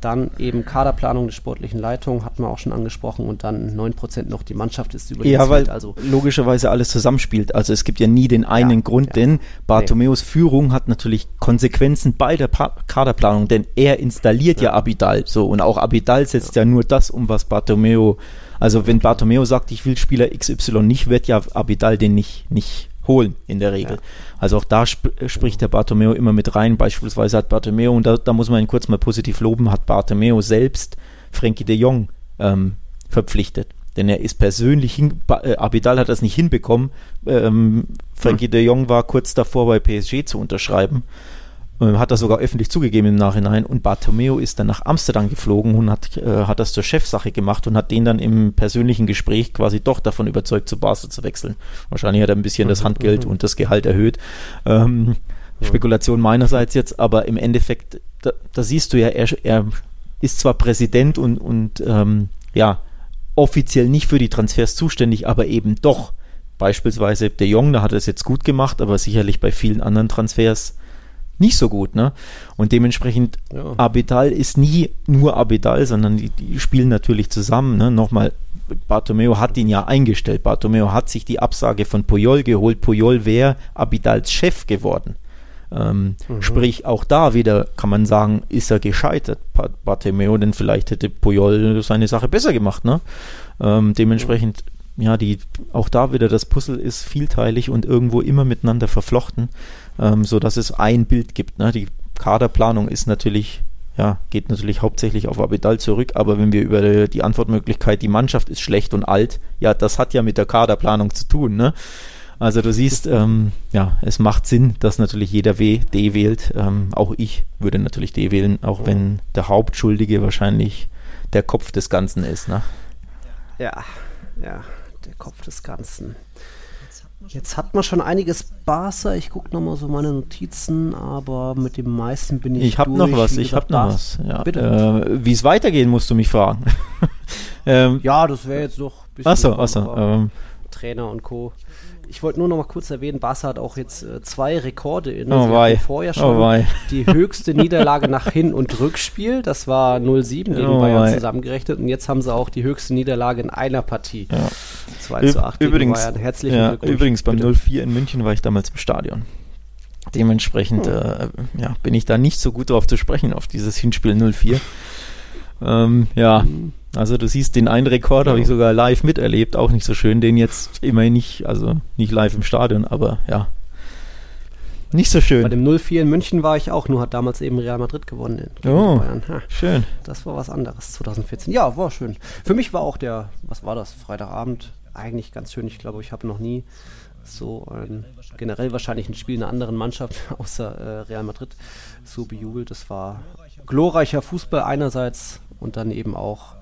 Dann eben Kaderplanung der sportlichen Leitung, hatten wir auch schon angesprochen, und dann 9 Prozent noch die Mannschaft ist über Ja, weil also logischerweise alles zusammenspielt. Also es gibt ja nie den einen ja, Grund, ja. denn Bartomeus nee. Führung hat natürlich Konsequenzen bei der pa Kaderplanung, denn er installiert ja, Abidal so und auch Abidal setzt ja, nur das um, was Bartomeo also wenn Bartomeo sagt, ich will Spieler XY nicht, wird ja Abidal den nicht, nicht holen in der Regel. Ja. Also auch da sp spricht der Bartomeo immer mit rein. Beispielsweise hat Bartomeo, und da, da, muss man ihn kurz mal positiv loben, hat Bartomeo selbst Frankie de Jong ähm, verpflichtet. Denn er ist persönlich, hin, äh, Abidal hat das nicht hinbekommen. Ähm, Frankie hm. de Jong war kurz davor bei PSG zu unterschreiben äh, hat er sogar öffentlich zugegeben im Nachhinein. Und Bartomeo ist dann nach Amsterdam geflogen und hat, äh, hat das zur Chefsache gemacht und hat den dann im persönlichen Gespräch quasi doch davon überzeugt, zu Basel zu wechseln. Wahrscheinlich hat er ein bisschen das Handgeld und das Gehalt erhöht. Ähm, Spekulation meinerseits jetzt, aber im Endeffekt, da, da siehst du ja, er, er, ist zwar Präsident und, und ähm, ja, offiziell nicht für die Transfers zuständig, aber eben doch. Beispielsweise der Jong, da hat er es jetzt gut gemacht, aber sicherlich bei vielen anderen Transfers nicht so gut, ne? Und dementsprechend, ja. Abidal ist nie nur Abidal, sondern die, die spielen natürlich zusammen, ne? Nochmal, Bartomeo hat ihn ja eingestellt. Bartomeo hat sich die Absage von Puyol geholt. Puyol wäre Abidals Chef geworden. Ähm, mhm. Sprich, auch da wieder kann man sagen, ist er gescheitert, Bartomeo, denn vielleicht hätte Puyol seine Sache besser gemacht, ne? Ähm, dementsprechend ja, die, auch da wieder das Puzzle ist vielteilig und irgendwo immer miteinander verflochten, ähm, so dass es ein Bild gibt. Ne? Die Kaderplanung ist natürlich, ja, geht natürlich hauptsächlich auf Abidal zurück, aber wenn wir über die Antwortmöglichkeit, die Mannschaft ist schlecht und alt, ja, das hat ja mit der Kaderplanung zu tun, ne? Also du siehst, ähm, ja, es macht Sinn, dass natürlich jeder W, D wählt. Ähm, auch ich würde natürlich D wählen, auch wenn der Hauptschuldige wahrscheinlich der Kopf des Ganzen ist. Ne? Ja, ja, der Kopf des Ganzen. Jetzt hat man schon einiges Barca. Ich gucke nochmal so meine Notizen, aber mit dem meisten bin ich. Ich habe noch was, ich habe noch was. Ja. Bitte. Äh, Wie es weitergehen, musst du mich fragen. ähm, ja, das wäre jetzt doch ein bisschen. Achso, achso. Ähm, Trainer und Co ich wollte nur noch mal kurz erwähnen, Barca hat auch jetzt äh, zwei Rekorde in. Oh wei. vorher oh schon oh die höchste Niederlage nach Hin- und Rückspiel. Das war 0-7 gegen oh Bayern wei. zusammengerechnet. Und jetzt haben sie auch die höchste Niederlage in einer Partie. Ja. 2 zu 8 übrigens, Bayern. Herzlichen ja, Glückwunsch. Übrigens beim 0-4 in München war ich damals im Stadion. Dementsprechend hm. äh, ja, bin ich da nicht so gut drauf zu sprechen, auf dieses Hinspiel 0-4. Ähm, ja. Hm. Also du siehst, den einen Rekord habe ich sogar live miterlebt, auch nicht so schön, den jetzt immerhin nicht, also nicht live im Stadion, aber ja. Nicht so schön. Bei dem 0-4 in München war ich auch, nur hat damals eben Real Madrid gewonnen. oh, schön. Das war was anderes, 2014. Ja, war schön. Für mich war auch der, was war das, Freitagabend, eigentlich ganz schön. Ich glaube, ich habe noch nie so ein, generell wahrscheinlich ein Spiel einer anderen Mannschaft außer äh, Real Madrid so bejubelt. Das war glorreicher Fußball einerseits und dann eben auch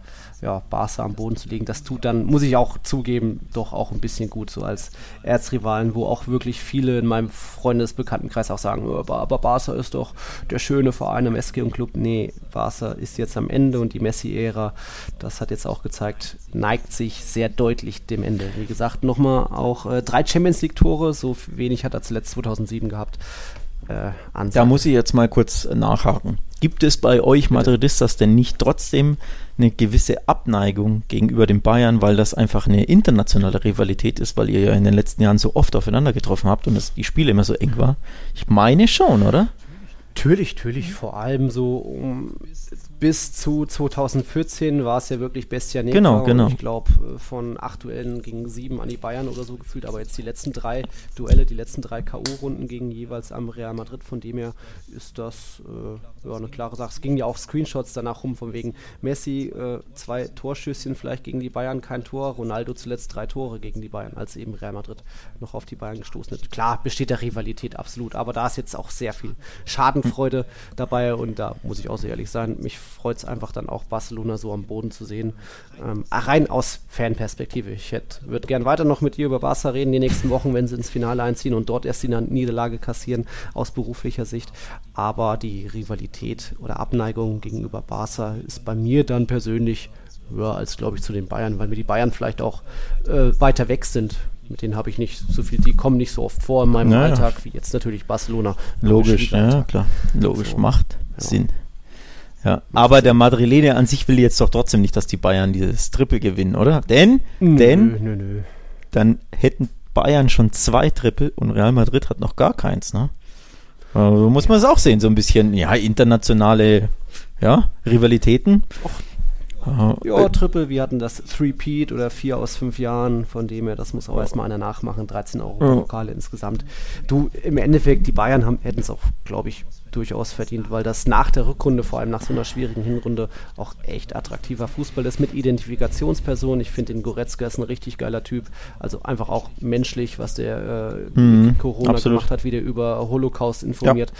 ja, Barca am Boden zu legen, das tut dann, muss ich auch zugeben, doch auch ein bisschen gut, so als Erzrivalen, wo auch wirklich viele in meinem Freundesbekanntenkreis auch sagen, aber Barca ist doch der schöne Verein im SG und Club. Nee, Barca ist jetzt am Ende und die Messi-Ära, das hat jetzt auch gezeigt, neigt sich sehr deutlich dem Ende. Wie gesagt, nochmal auch äh, drei Champions League-Tore, so wenig hat er zuletzt 2007 gehabt. Äh, da muss ich jetzt mal kurz nachhaken. Gibt es bei euch Madridistas denn nicht trotzdem eine gewisse Abneigung gegenüber den Bayern, weil das einfach eine internationale Rivalität ist, weil ihr ja in den letzten Jahren so oft aufeinander getroffen habt und das, die Spiele immer so eng war? Ich meine schon, oder? Natürlich, natürlich, vor allem so um, bis zu 2014 war es ja wirklich Bestia Negra. Genau, genau. ich glaube, äh, von acht Duellen gegen sieben an die Bayern oder so gefühlt, aber jetzt die letzten drei Duelle, die letzten drei K.O.-Runden gegen jeweils am Real Madrid, von dem her ist das äh, ja, eine klare Sache. Es ging ja auch Screenshots danach rum, von wegen Messi, äh, zwei Torschüsschen vielleicht gegen die Bayern, kein Tor, Ronaldo zuletzt drei Tore gegen die Bayern, als eben Real Madrid noch auf die Bayern gestoßen ist. Klar, besteht der Rivalität absolut, aber da ist jetzt auch sehr viel Schadenfreude dabei und da muss ich auch so ehrlich sein, mich freut es einfach dann auch, Barcelona so am Boden zu sehen. Ähm, rein aus Fanperspektive. Ich würde gern weiter noch mit dir über Barca reden die nächsten Wochen, wenn sie ins Finale einziehen und dort erst die Niederlage kassieren aus beruflicher Sicht. Aber die Rivalität oder Abneigung gegenüber Barca ist bei mir dann persönlich höher als, glaube ich, zu den Bayern, weil mir die Bayern vielleicht auch äh, weiter weg sind mit denen habe ich nicht so viel, die kommen nicht so oft vor in meinem naja. Alltag wie jetzt natürlich Barcelona. Logisch, ja, klar. Logisch, so. macht ja. Sinn. Ja, aber der Madrilene an sich will jetzt doch trotzdem nicht, dass die Bayern dieses Triple gewinnen, oder? Denn, nö, denn, nö, nö. dann hätten Bayern schon zwei Triple und Real Madrid hat noch gar keins, ne? Also muss man es auch sehen, so ein bisschen, ja, internationale, ja, Rivalitäten. Och, ja, Triple, wir hatten das Three-Peat oder vier aus fünf Jahren, von dem her, das muss auch erstmal einer nachmachen, 13 Euro Pokale ja. insgesamt. Du, im Endeffekt, die Bayern hätten es auch, glaube ich, durchaus verdient, weil das nach der Rückrunde, vor allem nach so einer schwierigen Hinrunde, auch echt attraktiver Fußball ist mit Identifikationsperson. Ich finde den Goretzka ist ein richtig geiler Typ, also einfach auch menschlich, was der äh, mhm, Corona absolut. gemacht hat, wie der über Holocaust informiert. Ja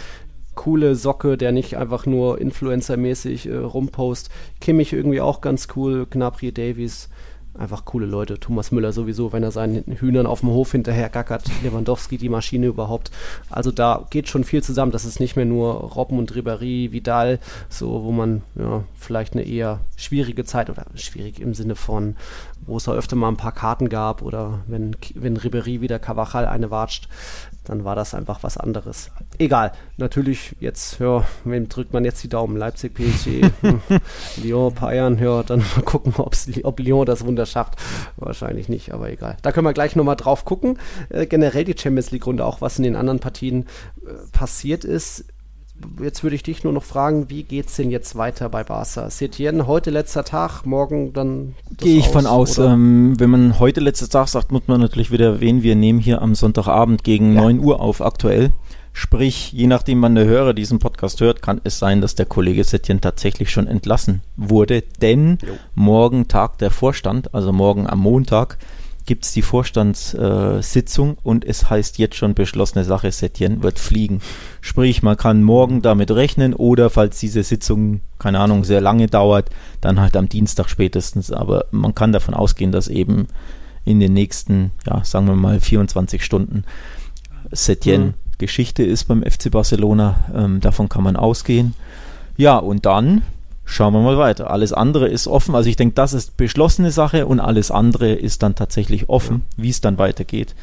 coole Socke, der nicht einfach nur Influencer-mäßig äh, rumpost. Kimmich irgendwie auch ganz cool, Gnabry Davies, einfach coole Leute. Thomas Müller sowieso, wenn er seinen Hühnern auf dem Hof hinterher gackert. Lewandowski, die Maschine überhaupt. Also da geht schon viel zusammen. Das ist nicht mehr nur Robben und Ribéry, Vidal, so wo man ja, vielleicht eine eher schwierige Zeit oder schwierig im Sinne von, wo es da öfter mal ein paar Karten gab oder wenn, wenn Ribéry wieder Cavachal eine watscht, dann war das einfach was anderes. Egal, natürlich jetzt, ja, wem drückt man jetzt die Daumen? Leipzig, PSG, Lyon, Bayern, ja, dann mal gucken, ob Lyon das Wunder schafft. Wahrscheinlich nicht, aber egal. Da können wir gleich nochmal drauf gucken. Äh, generell die Champions League-Runde, auch was in den anderen Partien äh, passiert ist jetzt würde ich dich nur noch fragen, wie geht es denn jetzt weiter bei Barca? Setien, heute letzter Tag, morgen dann. Gehe ich aus, von aus. Ähm, wenn man heute letzter Tag sagt, muss man natürlich wieder erwähnen, wir nehmen hier am Sonntagabend gegen ja. 9 Uhr auf aktuell. Sprich, je nachdem, wann der Hörer diesen Podcast hört, kann es sein, dass der Kollege Setien tatsächlich schon entlassen wurde. Denn jo. morgen tagt der Vorstand, also morgen am Montag, gibt es die Vorstandssitzung äh, und es heißt jetzt schon beschlossene Sache, Setien wird fliegen. Sprich, man kann morgen damit rechnen oder falls diese Sitzung, keine Ahnung, sehr lange dauert, dann halt am Dienstag spätestens. Aber man kann davon ausgehen, dass eben in den nächsten, ja, sagen wir mal 24 Stunden Setien mhm. Geschichte ist beim FC Barcelona. Ähm, davon kann man ausgehen. Ja, und dann schauen wir mal weiter. Alles andere ist offen. Also ich denke, das ist beschlossene Sache und alles andere ist dann tatsächlich offen, wie es dann weitergeht.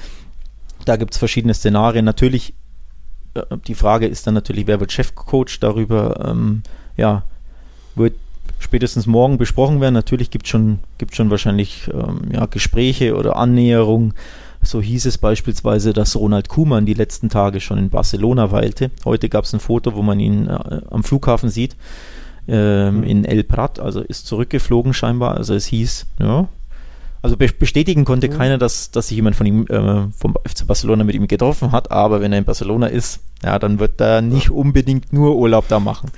Da gibt es verschiedene Szenarien. Natürlich, äh, die Frage ist dann natürlich, wer wird Chefcoach darüber? Ähm, ja, wird spätestens morgen besprochen werden. Natürlich gibt es schon, gibt's schon wahrscheinlich ähm, ja, Gespräche oder Annäherungen. So hieß es beispielsweise, dass Ronald Kuhmann die letzten Tage schon in Barcelona weilte. Heute gab es ein Foto, wo man ihn äh, am Flughafen sieht ähm, mhm. in El Prat, also ist zurückgeflogen scheinbar. Also es hieß, ja. Also bestätigen konnte mhm. keiner, dass, dass sich jemand von ihm, äh, vom FC Barcelona mit ihm getroffen hat, aber wenn er in Barcelona ist, ja, dann wird er nicht unbedingt nur Urlaub da machen.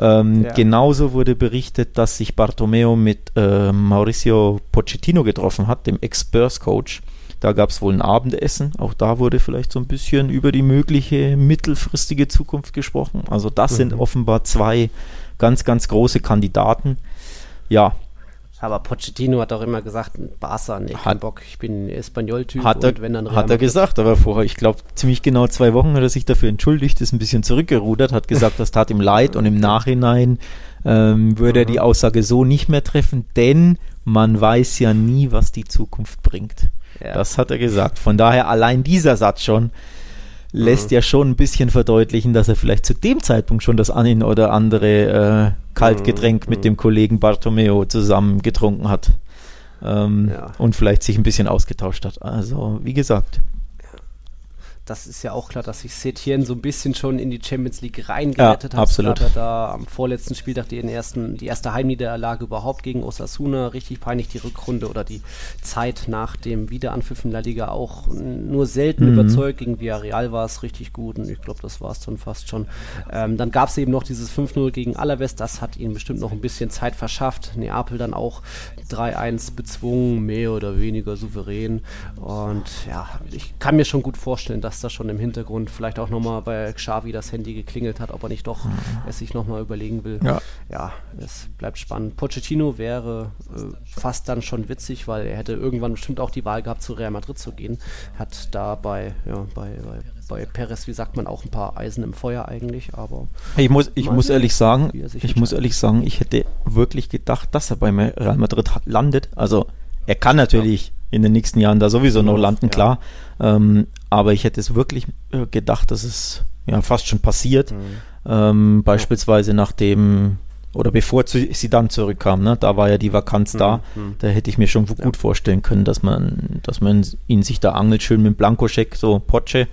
Ähm, ja. Genauso wurde berichtet, dass sich Bartomeo mit äh, Mauricio Pochettino getroffen hat, dem Ex-Spurs-Coach. Da gab es wohl ein Abendessen. Auch da wurde vielleicht so ein bisschen über die mögliche mittelfristige Zukunft gesprochen. Also das mhm. sind offenbar zwei ganz, ganz große Kandidaten. Ja. Aber Pochettino hat auch immer gesagt, Barca, nee, kein Bock, ich bin Espanol-Typ hat er, wenn dann Real Hat er gesagt, aber vorher, ich glaube, ziemlich genau zwei Wochen hat er sich dafür entschuldigt, ist ein bisschen zurückgerudert, hat gesagt, das tat ihm leid und im Nachhinein ähm, würde er die Aussage so nicht mehr treffen, denn man weiß ja nie, was die Zukunft bringt. Ja. Das hat er gesagt. Von daher allein dieser Satz schon lässt mhm. ja schon ein bisschen verdeutlichen, dass er vielleicht zu dem Zeitpunkt schon das ein oder andere äh, Kaltgetränk mhm. mit dem Kollegen Bartomeo zusammen getrunken hat. Ähm, ja. Und vielleicht sich ein bisschen ausgetauscht hat. Also, wie gesagt, das ist ja auch klar, dass sich Setien so ein bisschen schon in die Champions League reingerettet ja, hat. Absolut. Hat er da am vorletzten Spieltag den ersten, die erste Heimniederlage überhaupt gegen Osasuna, richtig peinlich die Rückrunde oder die Zeit nach dem Wiederanpfiff in La Liga auch nur selten mhm. überzeugt. Gegen Villarreal war es richtig gut und ich glaube, das war es dann fast schon. Ähm, dann gab es eben noch dieses 5-0 gegen Alaves, das hat ihnen bestimmt noch ein bisschen Zeit verschafft. Neapel dann auch 3-1 bezwungen, mehr oder weniger souverän und ja, ich kann mir schon gut vorstellen, dass da schon im Hintergrund vielleicht auch nochmal bei Xavi das Handy geklingelt hat, ob er nicht doch mhm. es sich nochmal überlegen will. Ja. ja, es bleibt spannend. Pochettino wäre äh, fast dann schon witzig, weil er hätte irgendwann bestimmt auch die Wahl gehabt, zu Real Madrid zu gehen. Hat da bei, ja, bei, bei bei Perez, wie sagt man, auch ein paar Eisen im Feuer eigentlich, aber. Ich muss, ich muss ehrlich sagen, ich muss ehrlich sagen, ich hätte wirklich gedacht, dass er bei Real Madrid landet. Also er kann natürlich ja. in den nächsten Jahren da sowieso noch landen, ja. klar. Ähm, aber ich hätte es wirklich äh, gedacht, dass es ja fast schon passiert. Mhm. Ähm, beispielsweise nach dem oder bevor zu, sie dann zurückkam, ne, da war ja die Vakanz mhm. da. Mhm. Da hätte ich mir schon gut vorstellen können, dass man, dass man ihn sich da angelt, schön mit Blankoscheck, so Potsche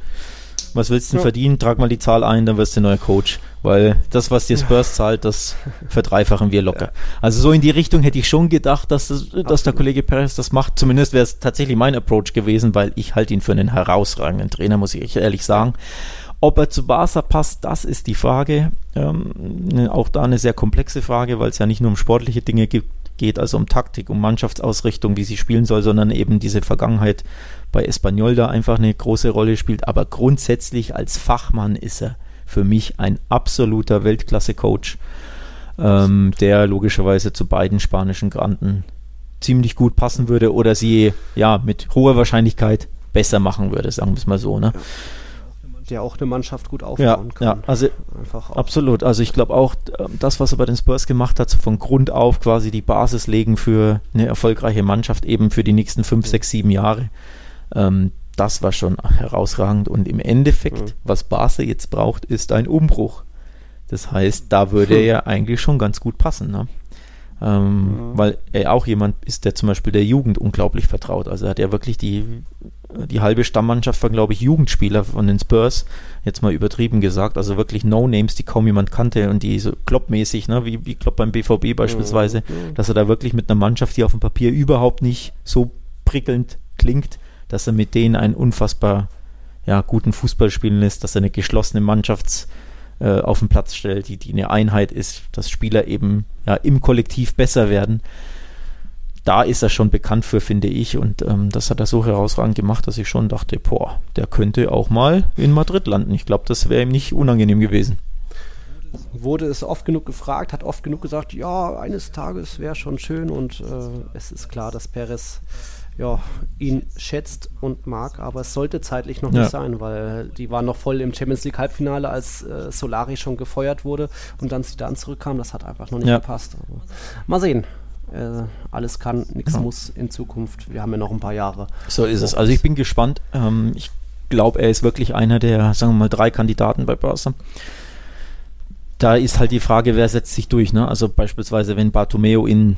was willst du denn ja. verdienen? Trag mal die Zahl ein, dann wirst du neuer Coach. Weil das, was dir Spurs zahlt, das verdreifachen wir locker. Ja. Also so in die Richtung hätte ich schon gedacht, dass, das, dass der Kollege Perez das macht. Zumindest wäre es tatsächlich mein Approach gewesen, weil ich halte ihn für einen herausragenden Trainer, muss ich ehrlich sagen. Ob er zu Barca passt, das ist die Frage. Ähm, auch da eine sehr komplexe Frage, weil es ja nicht nur um sportliche Dinge gibt, geht, also um Taktik, um Mannschaftsausrichtung, wie sie spielen soll, sondern eben diese Vergangenheit bei Espanyol da einfach eine große Rolle spielt. Aber grundsätzlich als Fachmann ist er für mich ein absoluter Weltklasse-Coach, ähm, der logischerweise zu beiden spanischen Granden ziemlich gut passen würde oder sie ja mit hoher Wahrscheinlichkeit besser machen würde, sagen wir es mal so. Ne? Der auch eine Mannschaft gut aufbauen ja, kann. Ja, also absolut. Also ich glaube auch, ähm, das, was er bei den Spurs gemacht hat, so von Grund auf quasi die Basis legen für eine erfolgreiche Mannschaft, eben für die nächsten fünf, sechs, sieben Jahre. Ähm, das war schon herausragend. Und im Endeffekt, mhm. was Basel jetzt braucht, ist ein Umbruch. Das heißt, da würde hm. er eigentlich schon ganz gut passen. Ne? Ähm, mhm. Weil er auch jemand ist, der zum Beispiel der Jugend unglaublich vertraut. Also er hat ja wirklich die, die halbe Stammmannschaft von, glaube ich, Jugendspieler von den Spurs, jetzt mal übertrieben gesagt, also wirklich No-Names, die kaum jemand kannte und die so kloppmäßig, ne, wie, wie Klopp beim BVB beispielsweise, mhm. dass er da wirklich mit einer Mannschaft, die auf dem Papier überhaupt nicht so prickelnd klingt, dass er mit denen einen unfassbar ja, guten Fußball spielen lässt, dass er eine geschlossene Mannschaft äh, auf den Platz stellt, die, die eine Einheit ist, dass Spieler eben ja, im Kollektiv besser werden. Da ist er schon bekannt für, finde ich. Und ähm, das hat er so herausragend gemacht, dass ich schon dachte, boah, der könnte auch mal in Madrid landen. Ich glaube, das wäre ihm nicht unangenehm gewesen wurde es oft genug gefragt, hat oft genug gesagt, ja, eines Tages wäre schon schön und äh, es ist klar, dass Perez ja, ihn schätzt und mag, aber es sollte zeitlich noch ja. nicht sein, weil die waren noch voll im Champions League Halbfinale, als äh, Solari schon gefeuert wurde und dann sie dann zurückkam. Das hat einfach noch nicht ja. gepasst. Also, mal sehen. Äh, alles kann, nichts ja. muss in Zukunft. Wir haben ja noch ein paar Jahre. So ist es. Also ich bin gespannt. Ähm, ich glaube, er ist wirklich einer der, sagen wir mal, drei Kandidaten bei Barca. Da ist halt die Frage, wer setzt sich durch. Ne? Also beispielsweise, wenn Bartomeo in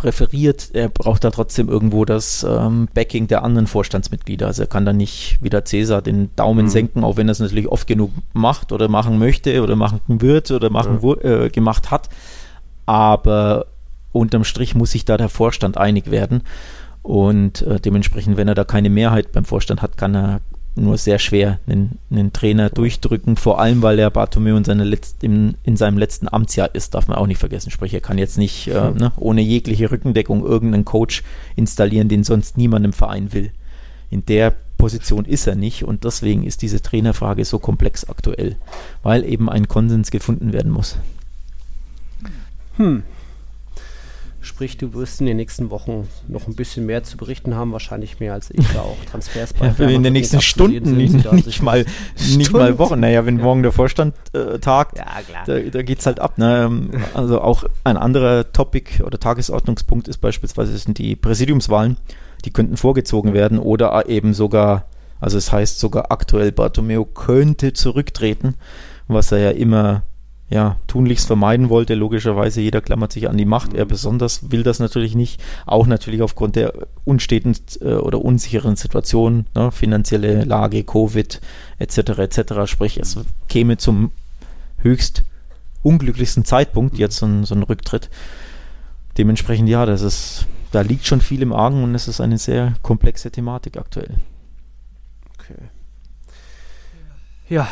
präferiert. Er braucht da trotzdem irgendwo das ähm, Backing der anderen Vorstandsmitglieder. Also er kann da nicht wie der Cäsar den Daumen mhm. senken, auch wenn er es natürlich oft genug macht oder machen möchte oder machen wird oder machen ja. äh, gemacht hat. Aber unterm Strich muss sich da der Vorstand einig werden. Und äh, dementsprechend, wenn er da keine Mehrheit beim Vorstand hat, kann er nur sehr schwer einen, einen Trainer durchdrücken, vor allem weil der Bartomeu in, seine Letz-, in, in, seinem letzten Amtsjahr ist, darf man auch nicht vergessen. Sprich, er kann jetzt nicht äh, hm. ne, ohne jegliche Rückendeckung irgendeinen Coach installieren, den sonst niemand im Verein will. In der Position ist er nicht und deswegen ist diese Trainerfrage so komplex aktuell, weil eben ein Konsens gefunden werden muss. Hm. Sprich, du wirst in den nächsten Wochen noch ein bisschen mehr zu berichten haben, wahrscheinlich mehr als ich da auch Transfers bei ja, In den nächsten Stunden, nicht, nicht mal, nicht mal Wochen. Naja, wenn ja. morgen der Vorstand äh, tagt, ja, da, da geht es halt ab. Ne? Ähm, also auch ein anderer Topic oder Tagesordnungspunkt ist beispielsweise sind die Präsidiumswahlen. Die könnten vorgezogen werden oder eben sogar, also es heißt sogar aktuell, Bartomeo könnte zurücktreten, was er ja immer ja, tunlichst vermeiden wollte. Logischerweise, jeder klammert sich an die Macht. Er besonders will das natürlich nicht. Auch natürlich aufgrund der unsteten äh, oder unsicheren Situation, ne, finanzielle Lage, Covid etc. etc. Sprich, es käme zum höchst unglücklichsten Zeitpunkt jetzt so ein, so ein Rücktritt. Dementsprechend, ja, das ist, da liegt schon viel im Argen und es ist eine sehr komplexe Thematik aktuell. Okay. Ja,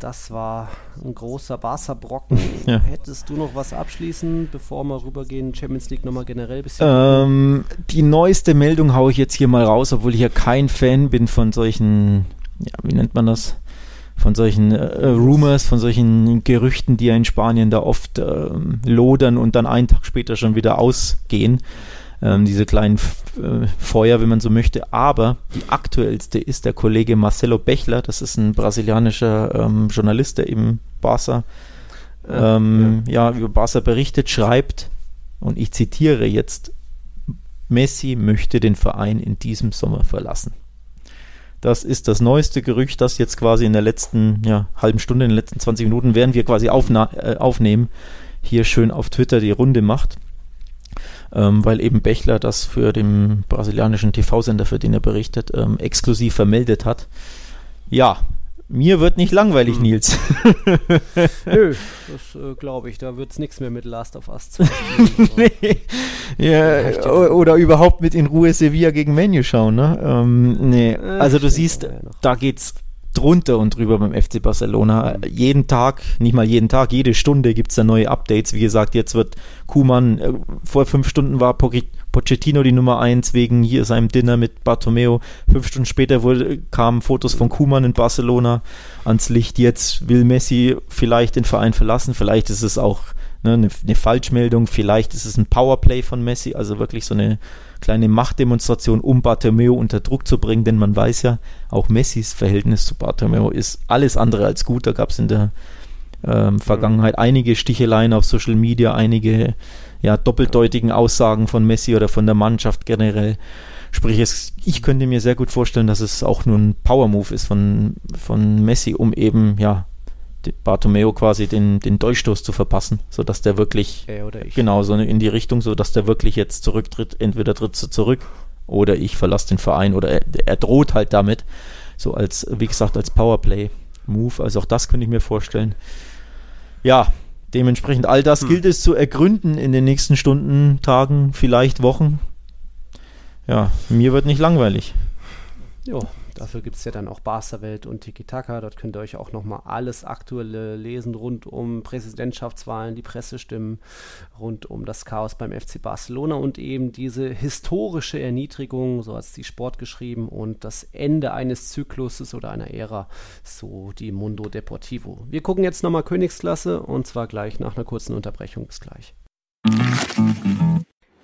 das war ein großer Barca-Brocken. Ja. Hättest du noch was abschließen, bevor wir rübergehen, Champions League nochmal generell bisschen? Ähm, die neueste Meldung haue ich jetzt hier mal raus, obwohl ich ja kein Fan bin von solchen, ja, wie nennt man das? Von solchen äh, Rumors, von solchen Gerüchten, die ja in Spanien da oft äh, lodern und dann einen Tag später schon wieder ausgehen ähm, diese kleinen äh, Feuer, wenn man so möchte. Aber die aktuellste ist der Kollege Marcelo Bechler, das ist ein brasilianischer ähm, Journalist, der eben Barca, ähm, ja. ja, über Barca berichtet, schreibt, und ich zitiere jetzt, Messi möchte den Verein in diesem Sommer verlassen. Das ist das neueste Gerücht, das jetzt quasi in der letzten ja, halben Stunde, in den letzten 20 Minuten, während wir quasi äh, aufnehmen, hier schön auf Twitter die Runde macht ähm, weil eben Bechler das für den brasilianischen TV-Sender, für den er berichtet, ähm, exklusiv vermeldet hat. Ja, mir wird nicht langweilig, hm. Nils. Nö, das äh, glaube ich. Da wird es nichts mehr mit Last of Us 2. nee. ja, oder überhaupt mit in Ruhe Sevilla gegen Menu schauen. Ne? Ähm, nee. Äh, also du siehst, da geht's drunter und drüber beim FC Barcelona. Jeden Tag, nicht mal jeden Tag, jede Stunde gibt es da neue Updates. Wie gesagt, jetzt wird Kuman, äh, vor fünf Stunden war Pochettino die Nummer eins wegen hier seinem Dinner mit Bartomeo. Fünf Stunden später wurde, kamen Fotos von Kuman in Barcelona ans Licht. Jetzt will Messi vielleicht den Verein verlassen. Vielleicht ist es auch ne, eine, eine Falschmeldung. Vielleicht ist es ein Powerplay von Messi, also wirklich so eine kleine Machtdemonstration, um Bartomeu unter Druck zu bringen, denn man weiß ja, auch Messis Verhältnis zu Bartomeu ist alles andere als gut. Da gab es in der ähm, Vergangenheit einige Sticheleien auf Social Media, einige ja, doppeldeutigen Aussagen von Messi oder von der Mannschaft generell. Sprich, es, ich könnte mir sehr gut vorstellen, dass es auch nur ein Power-Move ist von, von Messi, um eben ja Bartomeo quasi den, den Durchstoß zu verpassen, sodass der wirklich genau so in die Richtung, sodass der wirklich jetzt zurücktritt, entweder tritt er zurück oder ich verlasse den Verein oder er, er droht halt damit, so als, wie gesagt, als Powerplay-Move. Also auch das könnte ich mir vorstellen. Ja, dementsprechend all das hm. gilt es zu ergründen in den nächsten Stunden, Tagen, vielleicht Wochen. Ja, mir wird nicht langweilig. Ja, Dafür gibt es ja dann auch Barca-Welt und Tiki-Taka. Dort könnt ihr euch auch nochmal alles Aktuelle lesen rund um Präsidentschaftswahlen, die Pressestimmen, rund um das Chaos beim FC Barcelona und eben diese historische Erniedrigung, so hat es die Sport geschrieben, und das Ende eines Zykluses oder einer Ära, so die Mundo Deportivo. Wir gucken jetzt nochmal Königsklasse und zwar gleich nach einer kurzen Unterbrechung. Bis gleich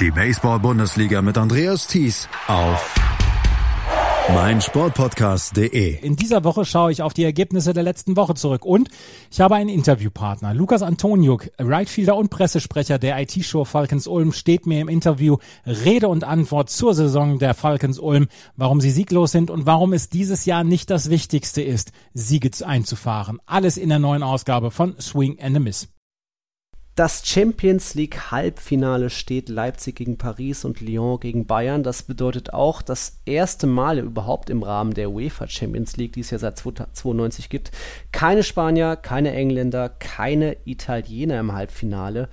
Die Baseball-Bundesliga mit Andreas Thies auf meinsportpodcast.de. In dieser Woche schaue ich auf die Ergebnisse der letzten Woche zurück und ich habe einen Interviewpartner. Lukas Antoniuk, Rightfielder und Pressesprecher der IT-Show Falcons Ulm, steht mir im Interview Rede und Antwort zur Saison der Falcons Ulm, warum sie sieglos sind und warum es dieses Jahr nicht das Wichtigste ist, Siege einzufahren. Alles in der neuen Ausgabe von Swing and a Miss. Das Champions League Halbfinale steht Leipzig gegen Paris und Lyon gegen Bayern. Das bedeutet auch das erste Mal überhaupt im Rahmen der UEFA Champions League, die es ja seit 1992 gibt, keine Spanier, keine Engländer, keine Italiener im Halbfinale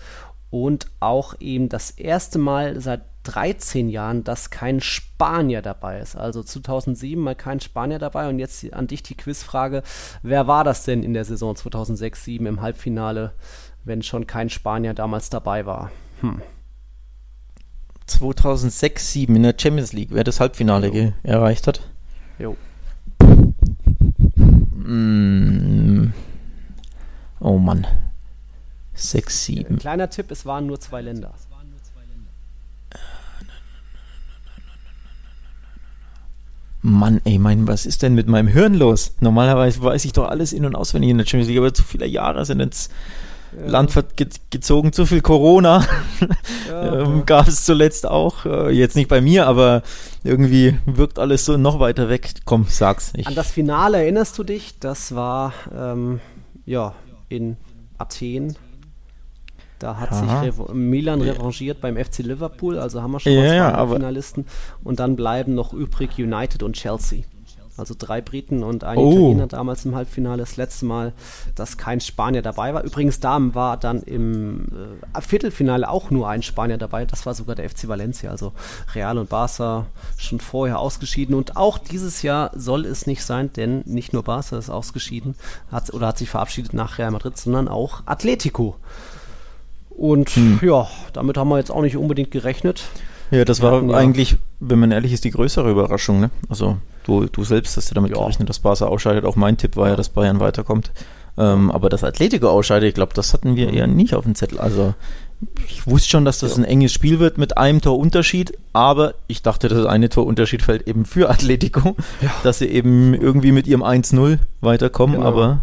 und auch eben das erste Mal seit 13 Jahren, dass kein Spanier dabei ist. Also 2007 mal kein Spanier dabei und jetzt an dich die Quizfrage, wer war das denn in der Saison 2006-2007 im Halbfinale? Wenn schon kein Spanier damals dabei war. Hm. 2006, 2007 in der Champions League, wer das Halbfinale erreicht hat. Jo. Mm. Oh Mann. 6, 7. Kleiner Tipp, es waren nur zwei Länder. Mann, ey, mein, was ist denn mit meinem Hirn los? Normalerweise weiß ich doch alles in- und auswendig in der Champions League, aber zu viele Jahre sind jetzt ja. Land ge gezogen, zu viel Corona ja, ähm, gab es zuletzt auch. Äh, jetzt nicht bei mir, aber irgendwie wirkt alles so noch weiter weg. Komm, sag's. Ich. An das Finale erinnerst du dich? Das war ähm, ja in Athen. Da hat Aha. sich Revo Milan revanchiert beim FC Liverpool, also haben wir schon mal zwei Finalisten. Und dann bleiben noch übrig United und Chelsea. Also drei Briten und ein oh. Italiener damals im Halbfinale. Das letzte Mal, dass kein Spanier dabei war. Übrigens, da war dann im äh, Viertelfinale auch nur ein Spanier dabei. Das war sogar der FC Valencia. Also Real und Barca schon vorher ausgeschieden. Und auch dieses Jahr soll es nicht sein, denn nicht nur Barca ist ausgeschieden hat, oder hat sich verabschiedet nach Real Madrid, sondern auch Atletico. Und hm. ja, damit haben wir jetzt auch nicht unbedingt gerechnet. Ja, das war ja, eigentlich, wenn man ehrlich ist, die größere Überraschung. Ne? Also Du, du selbst hast ja damit ja. gerechnet, dass Barca ausscheidet. Auch mein Tipp war ja, dass Bayern weiterkommt. Ähm, aber das Atletico ausscheidet, ich glaube, das hatten wir eher nicht auf dem Zettel. Also ich wusste schon, dass das ja. ein enges Spiel wird mit einem Torunterschied, aber ich dachte, das eine Torunterschied fällt eben für Atletico, ja. dass sie eben irgendwie mit ihrem 1-0 weiterkommen, genau. aber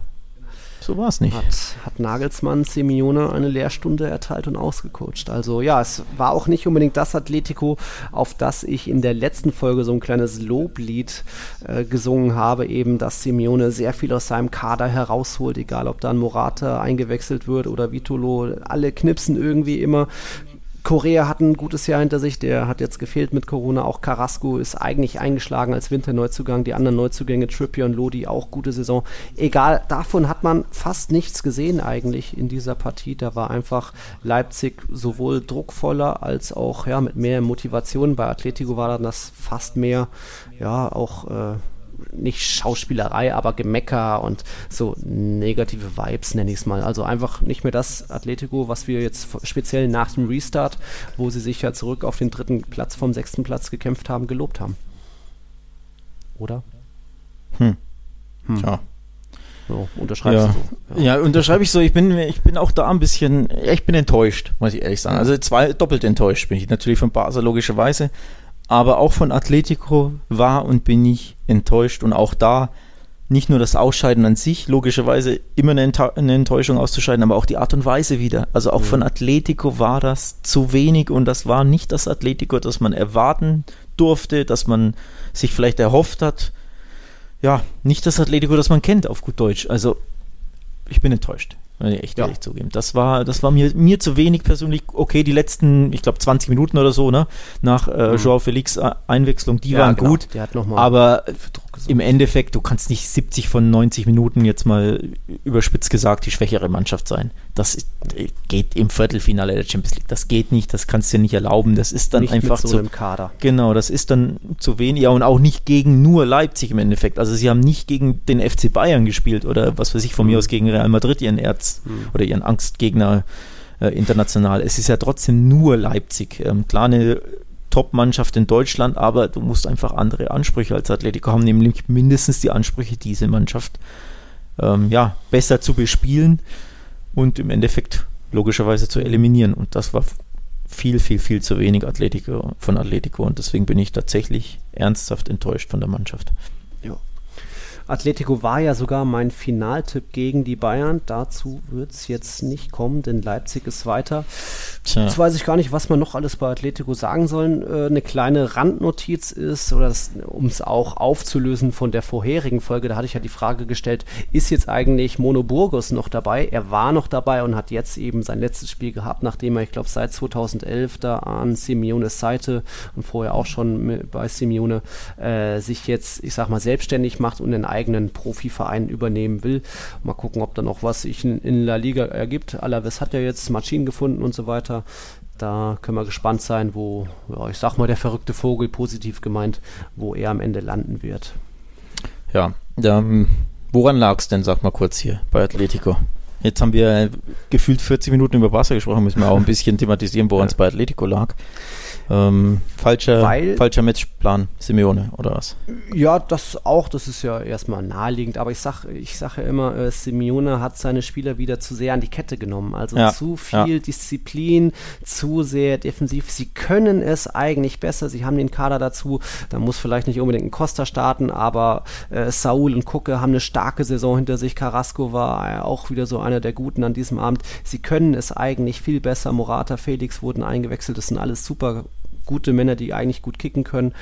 so war es nicht. Hat, hat Nagelsmann Simeone eine Lehrstunde erteilt und ausgecoacht. Also ja, es war auch nicht unbedingt das Atletico, auf das ich in der letzten Folge so ein kleines Loblied äh, gesungen habe, eben, dass Simeone sehr viel aus seinem Kader herausholt, egal ob dann Morata eingewechselt wird oder Vitolo, alle knipsen irgendwie immer Korea hat ein gutes Jahr hinter sich, der hat jetzt gefehlt mit Corona. Auch Carrasco ist eigentlich eingeschlagen als Winterneuzugang. Die anderen Neuzugänge, Trippier und Lodi, auch gute Saison. Egal, davon hat man fast nichts gesehen eigentlich in dieser Partie. Da war einfach Leipzig sowohl druckvoller als auch ja, mit mehr Motivation. Bei Atletico war dann das fast mehr, ja, auch äh, nicht Schauspielerei, aber Gemecker und so negative Vibes, nenne ich es mal. Also einfach nicht mehr das Atletico, was wir jetzt speziell nach dem Restart, wo sie sich ja zurück auf den dritten Platz vom sechsten Platz gekämpft haben, gelobt haben. Oder? Hm. hm. Ja. So, unterschreibst ja. du so. Ja. ja, unterschreibe ich so. Ich bin, ich bin auch da ein bisschen, ich bin enttäuscht, muss ich ehrlich sagen. Also zwei, doppelt enttäuscht bin ich. Natürlich von Basel logischerweise, aber auch von Atletico war und bin ich enttäuscht und auch da nicht nur das Ausscheiden an sich, logischerweise immer eine, Enttäuschung auszuscheiden, aber auch die Art und Weise wieder. Also auch mhm. von Atletico war das zu wenig und das war nicht das Atletico, das man erwarten durfte, das man sich vielleicht erhofft hat. Ja, nicht das Atletico, das man kennt auf gut Deutsch. Also ich bin enttäuscht. Echt ja. ehrlich zugeben. Das war, das war mir, mir zu wenig persönlich. Okay, die letzten, ich glaube, 20 Minuten oder so, ne? Nach äh, mhm. Joao Felix äh, Einwechslung, die ja, waren genau. gut. aber im Endeffekt, du kannst nicht 70 von 90 Minuten jetzt mal überspitzt gesagt die schwächere Mannschaft sein. Das geht im Viertelfinale der Champions League. Das geht nicht, das kannst du dir nicht erlauben. Das ist dann nicht einfach so einem Kader. Genau, das ist dann zu wenig. Ja, und auch nicht gegen nur Leipzig im Endeffekt. Also sie haben nicht gegen den FC Bayern gespielt oder was weiß ich von mhm. mir aus gegen Real Madrid ihren Erz mhm. oder ihren Angstgegner äh, international. Es ist ja trotzdem nur Leipzig. Ähm, klar, eine Top-Mannschaft in Deutschland, aber du musst einfach andere Ansprüche als Atletico haben, nämlich mindestens die Ansprüche, diese Mannschaft ähm, ja, besser zu bespielen und im Endeffekt logischerweise zu eliminieren. Und das war viel, viel, viel zu wenig Atletico, von Atletico und deswegen bin ich tatsächlich ernsthaft enttäuscht von der Mannschaft. Ja. Atletico war ja sogar mein Finaltipp gegen die Bayern. Dazu wird es jetzt nicht kommen, denn Leipzig ist weiter. Tja. Jetzt weiß ich gar nicht, was man noch alles bei Atletico sagen soll. Äh, eine kleine Randnotiz ist, um es auch aufzulösen von der vorherigen Folge, da hatte ich ja die Frage gestellt, ist jetzt eigentlich Mono Burgos noch dabei? Er war noch dabei und hat jetzt eben sein letztes Spiel gehabt, nachdem er, ich glaube, seit 2011 da an Simeones Seite und vorher auch schon bei Simeone äh, sich jetzt, ich sag mal, selbstständig macht und einen eigenen Profiverein übernehmen will. Mal gucken, ob da noch was sich in, in La Liga ergibt. Alaves hat ja jetzt Maschinen gefunden und so weiter weiter. Da können wir gespannt sein, wo, ja, ich sag mal, der verrückte Vogel, positiv gemeint, wo er am Ende landen wird. Ja, ähm, woran lag es denn, sag mal kurz hier bei Atletico? Jetzt haben wir gefühlt 40 Minuten über Wasser gesprochen, müssen wir auch ein bisschen thematisieren, woran es bei Atletico lag. Ähm, falscher, Weil, falscher Matchplan, Simeone, oder was? Ja, das auch, das ist ja erstmal naheliegend, aber ich sage ich sag ja immer, äh, Simeone hat seine Spieler wieder zu sehr an die Kette genommen. Also ja, zu viel ja. Disziplin, zu sehr defensiv. Sie können es eigentlich besser, sie haben den Kader dazu. Da muss vielleicht nicht unbedingt ein Costa starten, aber äh, Saul und Kucke haben eine starke Saison hinter sich. Carrasco war äh, auch wieder so einer der Guten an diesem Abend. Sie können es eigentlich viel besser. Morata, Felix wurden eingewechselt, das sind alles super gute Männer, die eigentlich gut kicken können.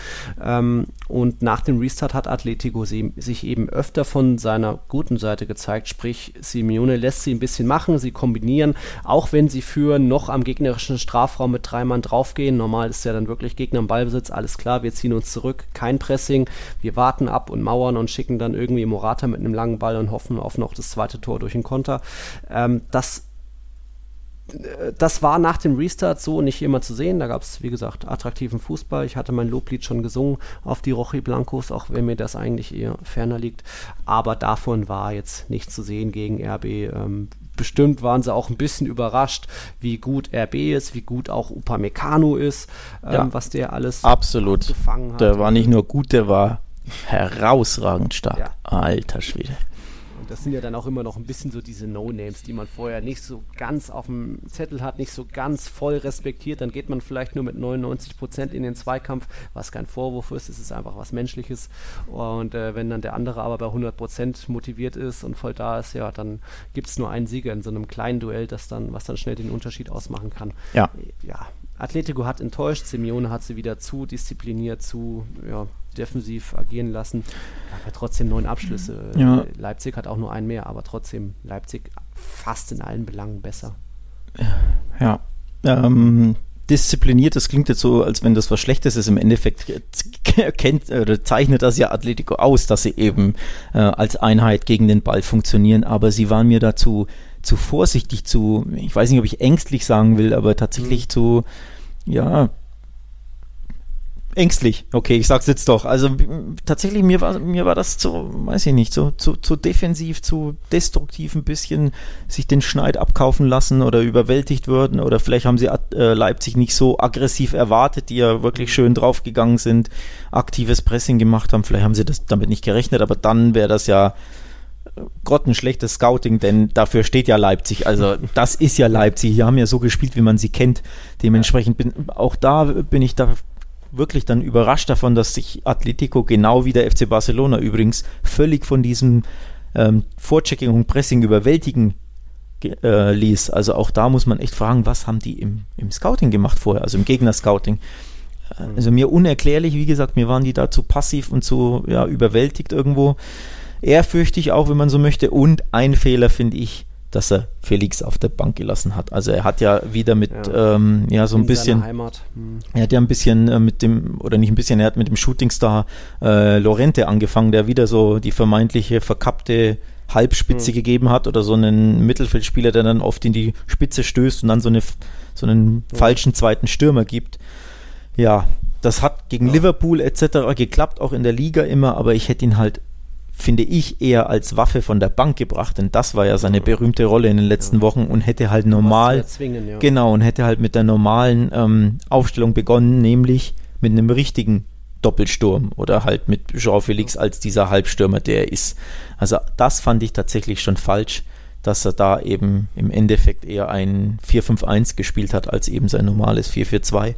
Ähm, und nach dem Restart hat Atletico sie, sich eben öfter von seiner guten Seite gezeigt, sprich Simeone lässt sie ein bisschen machen, sie kombinieren, auch wenn sie führen, noch am gegnerischen Strafraum mit drei Mann draufgehen. Normal ist ja dann wirklich Gegner im Ballbesitz, alles klar, wir ziehen uns zurück, kein Pressing, wir warten ab und mauern und schicken dann irgendwie Morata mit einem langen Ball und hoffen auf noch das zweite Tor durch den Konter. Ähm, das das war nach dem Restart so nicht immer zu sehen. Da gab es, wie gesagt, attraktiven Fußball. Ich hatte mein Loblied schon gesungen auf die Rochi Blancos, auch wenn mir das eigentlich eher ferner liegt. Aber davon war jetzt nichts zu sehen gegen RB. Ähm, bestimmt waren sie auch ein bisschen überrascht, wie gut RB ist, wie gut auch Upamecano ist, ähm, ja, was der alles absolut. gefangen hat. Der war nicht nur gut, der war herausragend stark. Ja. Alter Schwede das sind ja dann auch immer noch ein bisschen so diese No-Names, die man vorher nicht so ganz auf dem Zettel hat, nicht so ganz voll respektiert. Dann geht man vielleicht nur mit 99 Prozent in den Zweikampf, was kein Vorwurf ist, es ist einfach was Menschliches. Und äh, wenn dann der andere aber bei 100 Prozent motiviert ist und voll da ist, ja, dann gibt es nur einen Sieger in so einem kleinen Duell, das dann, was dann schnell den Unterschied ausmachen kann. Ja. Ja, Atletico hat enttäuscht, Simeone hat sie wieder zu diszipliniert, zu ja, defensiv agieren lassen. Aber trotzdem neun Abschlüsse. Ja. Leipzig hat auch nur einen mehr, aber trotzdem Leipzig fast in allen Belangen besser. Ja. Ähm, diszipliniert, das klingt jetzt so, als wenn das was Schlechtes ist. Im Endeffekt kennt oder zeichnet das ja Atletico aus, dass sie eben äh, als Einheit gegen den Ball funktionieren, aber sie waren mir dazu zu vorsichtig, zu, ich weiß nicht, ob ich ängstlich sagen will, aber tatsächlich mhm. zu, ja, ängstlich. Okay, ich sag's jetzt doch. Also tatsächlich mir war mir war das zu, weiß ich nicht, so zu, zu defensiv, zu destruktiv ein bisschen sich den Schneid abkaufen lassen oder überwältigt würden oder vielleicht haben sie äh, Leipzig nicht so aggressiv erwartet, die ja wirklich schön draufgegangen sind, aktives Pressing gemacht haben. Vielleicht haben sie das damit nicht gerechnet, aber dann wäre das ja äh, grottenschlechtes Scouting, denn dafür steht ja Leipzig. Also das ist ja Leipzig. Die haben ja so gespielt, wie man sie kennt. Dementsprechend bin auch da bin ich da wirklich dann überrascht davon, dass sich Atletico genau wie der FC Barcelona übrigens völlig von diesem ähm, Vorchecking und Pressing überwältigen äh, ließ. Also auch da muss man echt fragen, was haben die im, im Scouting gemacht vorher, also im Gegner-Scouting. Äh, also mir unerklärlich, wie gesagt, mir waren die da zu passiv und zu ja, überwältigt irgendwo. Ehrfürchtig auch, wenn man so möchte. Und ein Fehler finde ich, dass er Felix auf der Bank gelassen hat. Also er hat ja wieder mit ja, ähm, ja so ein bisschen Heimat. Hm. er hat ja ein bisschen äh, mit dem oder nicht ein bisschen, er hat mit dem Shootingstar äh, Lorente angefangen, der wieder so die vermeintliche verkappte Halbspitze hm. gegeben hat oder so einen Mittelfeldspieler, der dann oft in die Spitze stößt und dann so eine so einen ja. falschen zweiten Stürmer gibt. Ja, das hat gegen ja. Liverpool etc. geklappt, auch in der Liga immer, aber ich hätte ihn halt finde ich, eher als Waffe von der Bank gebracht, denn das war ja seine berühmte Rolle in den letzten ja. Wochen und hätte halt normal, erzwingen, ja. genau, und hätte halt mit der normalen ähm, Aufstellung begonnen, nämlich mit einem richtigen Doppelsturm oder halt mit Jean Felix als dieser Halbstürmer, der er ist. Also das fand ich tatsächlich schon falsch, dass er da eben im Endeffekt eher ein 4-5-1 gespielt hat, als eben sein normales 4-4-2.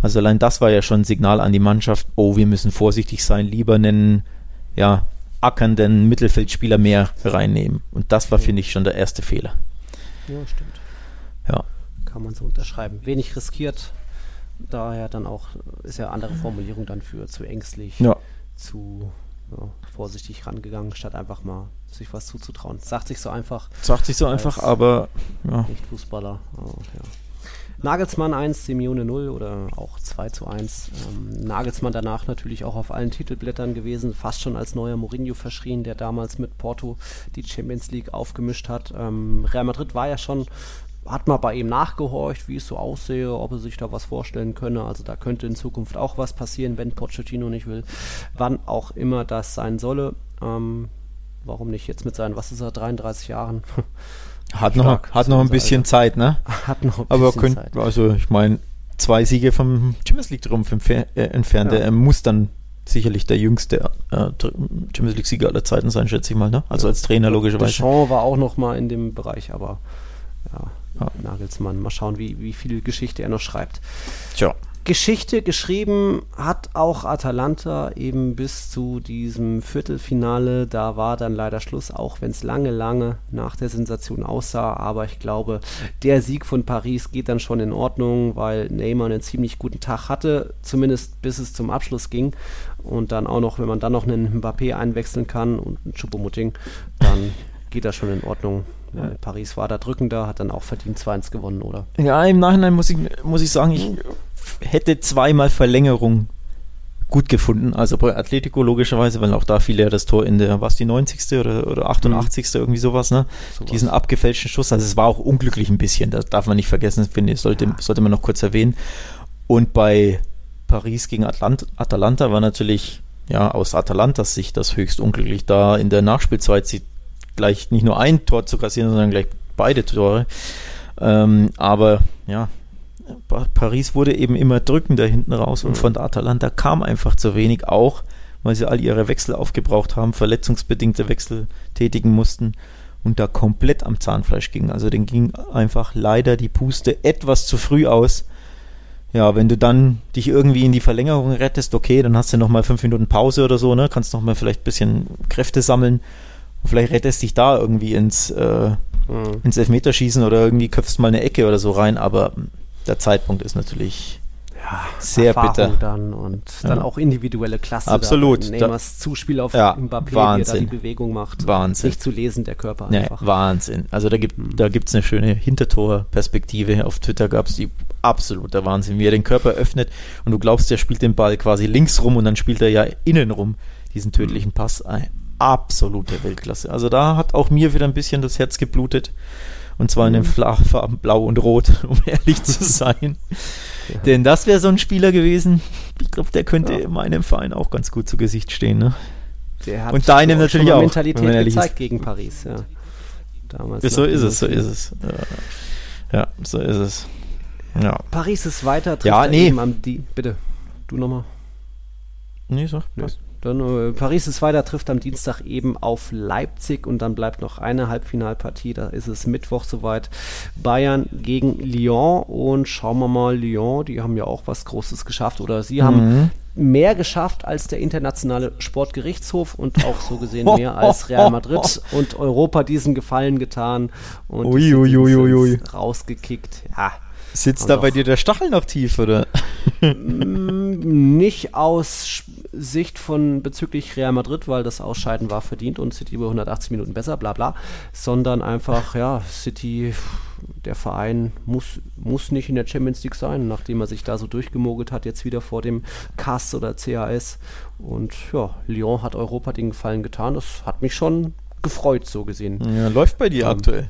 Also allein das war ja schon ein Signal an die Mannschaft, oh, wir müssen vorsichtig sein, lieber einen ja, ackernden Mittelfeldspieler mehr reinnehmen. Und das war, finde ich, schon der erste Fehler. Ja, stimmt. Ja. Kann man so unterschreiben. Wenig riskiert, daher dann auch, ist ja andere Formulierung dann für zu ängstlich, ja. zu ja, vorsichtig rangegangen, statt einfach mal sich was zuzutrauen. Sagt sich so einfach. Sagt sich so einfach, aber ja. Nicht Fußballer. Oh, ja. Nagelsmann 1, Simeone 0 oder auch 2 zu 1. Ähm, Nagelsmann danach natürlich auch auf allen Titelblättern gewesen, fast schon als neuer Mourinho verschrien, der damals mit Porto die Champions League aufgemischt hat. Ähm, Real Madrid war ja schon hat mal bei ihm nachgehorcht, wie es so aussehe, ob er sich da was vorstellen könne. Also da könnte in Zukunft auch was passieren, wenn Pochettino nicht will. Wann auch immer das sein solle. Ähm, warum nicht jetzt mit seinen, was ist er, 33 Jahren? Hat noch, hat noch ein bisschen Alter. Zeit, ne? Hat noch ein Aber bisschen könnt, Zeit. Also ich meine, zwei Siege vom Champions League Trumpf äh, entfernt. Ja. Er muss dann sicherlich der jüngste äh, Champions League Sieger aller Zeiten sein, schätze ich mal. Ne? Also ja. als Trainer logischerweise. Deschamps war auch noch mal in dem Bereich, aber ja, ja. Nagelsmann. Mal schauen, wie, wie viel Geschichte er noch schreibt. Tja. Geschichte geschrieben hat auch Atalanta eben bis zu diesem Viertelfinale. Da war dann leider Schluss, auch wenn es lange, lange nach der Sensation aussah. Aber ich glaube, der Sieg von Paris geht dann schon in Ordnung, weil Neymar einen ziemlich guten Tag hatte, zumindest bis es zum Abschluss ging. Und dann auch noch, wenn man dann noch einen Mbappé einwechseln kann und einen Choupo-Moting, dann geht das schon in Ordnung. Ja. Paris war da drückender, hat dann auch verdient 2-1 gewonnen, oder? Ja, im Nachhinein muss ich, muss ich sagen, ich hätte zweimal Verlängerung gut gefunden. Also bei Atletico logischerweise, weil auch da fiel ja das Tor in der, was die 90. oder, oder 88. Mhm. irgendwie sowas, ne? Sowas. Diesen abgefälschten Schuss. Also es war auch unglücklich ein bisschen, das darf man nicht vergessen, finde ich, sollte, ja. sollte man noch kurz erwähnen. Und bei Paris gegen Atlant Atalanta war natürlich, ja, aus Atalantas Sicht das höchst unglücklich, da in der Nachspielzeit sie gleich nicht nur ein Tor zu kassieren, sondern gleich beide Tore. Ähm, aber ja, Paris wurde eben immer drückender hinten raus und mhm. von der Atalanta kam einfach zu wenig, auch weil sie all ihre Wechsel aufgebraucht haben, verletzungsbedingte Wechsel tätigen mussten und da komplett am Zahnfleisch ging. Also den ging einfach leider die Puste etwas zu früh aus. Ja, wenn du dann dich irgendwie in die Verlängerung rettest, okay, dann hast du nochmal fünf Minuten Pause oder so, ne? Kannst nochmal vielleicht ein bisschen Kräfte sammeln. Und vielleicht rettest dich da irgendwie ins, äh, mhm. ins Elfmeterschießen oder irgendwie köpfst mal eine Ecke oder so rein, aber der Zeitpunkt ist natürlich ja, sehr Erfahrung bitter. dann und ja. dann auch individuelle Klasse. Absolut. Neymars Zuspiel auf ja, Mbappé, Wahnsinn. wie er da die Bewegung macht. Wahnsinn. Nicht zu lesen, der Körper einfach. Nee, Wahnsinn. Also da gibt hm. da gibt's eine schöne Hintertorperspektive. Auf Twitter gab es die absoluter Wahnsinn, wie er den Körper öffnet und du glaubst, der spielt den Ball quasi links rum und dann spielt er ja innen rum, diesen tödlichen Pass. Ein absolute Weltklasse. Also da hat auch mir wieder ein bisschen das Herz geblutet. Und zwar in den Farben Blau und Rot, um ehrlich zu sein. Ja. Denn das wäre so ein Spieler gewesen. Ich glaube, der könnte ja. meinem Verein auch ganz gut zu Gesicht stehen. Ne? Der hat und deinem natürlich auch. Mentalität gezeigt gegen Paris. Ja. Damals so ist es, so ist es. Ja, so ist es. Ja. Paris ist weiter. Ja, nee. Bitte, du nochmal. Nee, so. Was? Dann, äh, Paris ist weiter, trifft am Dienstag eben auf Leipzig und dann bleibt noch eine Halbfinalpartie. Da ist es Mittwoch soweit. Bayern gegen Lyon und schauen wir mal, Lyon, die haben ja auch was Großes geschafft oder sie haben mhm. mehr geschafft als der internationale Sportgerichtshof und auch so gesehen mehr als Real Madrid und Europa diesen Gefallen getan und ui, ui, ui, rausgekickt. Ja, Sitzt da bei dir der Stachel noch tief, oder? Mm, nicht aus Sicht von bezüglich Real Madrid, weil das Ausscheiden war verdient und City über 180 Minuten besser, bla bla, sondern einfach, ja, City, der Verein muss, muss nicht in der Champions League sein, nachdem er sich da so durchgemogelt hat, jetzt wieder vor dem CAS oder CAS. Und ja, Lyon hat Europa den Gefallen getan. Das hat mich schon gefreut, so gesehen. Ja, läuft bei dir ähm, aktuell.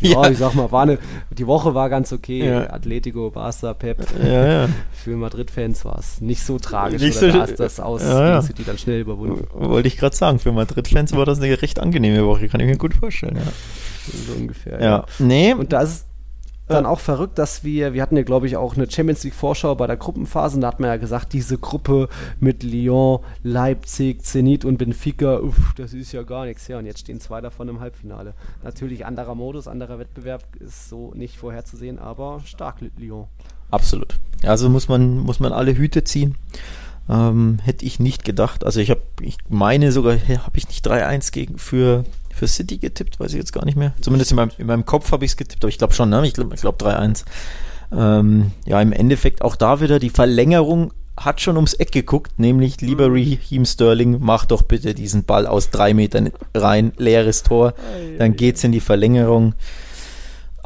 Ja, ja, ich sag mal, war eine, die Woche war ganz okay. Ja. Atletico, Barca, Pep. Ja. Für Madrid-Fans war es nicht so tragisch. Nicht so, da ist das aus ja, City dann schnell überwunden. Wollte ich gerade sagen, für Madrid-Fans war das eine recht angenehme Woche, kann ich mir gut vorstellen. So ungefähr. Ja. Nee. Und da ist dann auch verrückt, dass wir, wir hatten ja, glaube ich, auch eine Champions League Vorschau bei der Gruppenphase und da hat man ja gesagt, diese Gruppe mit Lyon, Leipzig, Zenit und Benfica, uff, das ist ja gar nichts. Ja, und jetzt stehen zwei davon im Halbfinale. Natürlich anderer Modus, anderer Wettbewerb ist so nicht vorherzusehen, aber stark Lyon. Absolut. Also muss man, muss man alle Hüte ziehen. Ähm, hätte ich nicht gedacht. Also ich habe, ich meine sogar, habe ich nicht 3-1 gegen für für City getippt, weiß ich jetzt gar nicht mehr. Zumindest in meinem, in meinem Kopf habe ich es getippt, aber ich glaube schon, ne? Ich glaube glaub 3-1. Ähm, ja, im Endeffekt auch da wieder die Verlängerung hat schon ums Eck geguckt, nämlich lieber mhm. Raheem Sterling, mach doch bitte diesen Ball aus drei Metern rein, leeres Tor, dann geht's in die Verlängerung.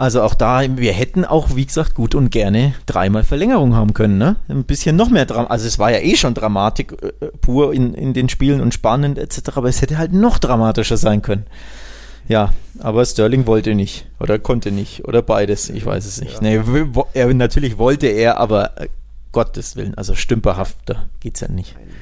Also auch da, wir hätten auch, wie gesagt, gut und gerne dreimal Verlängerung haben können. Ne? Ein bisschen noch mehr Drama. Also es war ja eh schon Dramatik äh, pur in, in den Spielen und spannend etc., aber es hätte halt noch dramatischer sein können. Ja, aber Sterling wollte nicht oder konnte nicht oder beides, ich weiß es nicht. Ja. Nee, er, natürlich wollte er, aber äh, Gottes Willen, also stümperhafter geht's ja nicht. Ein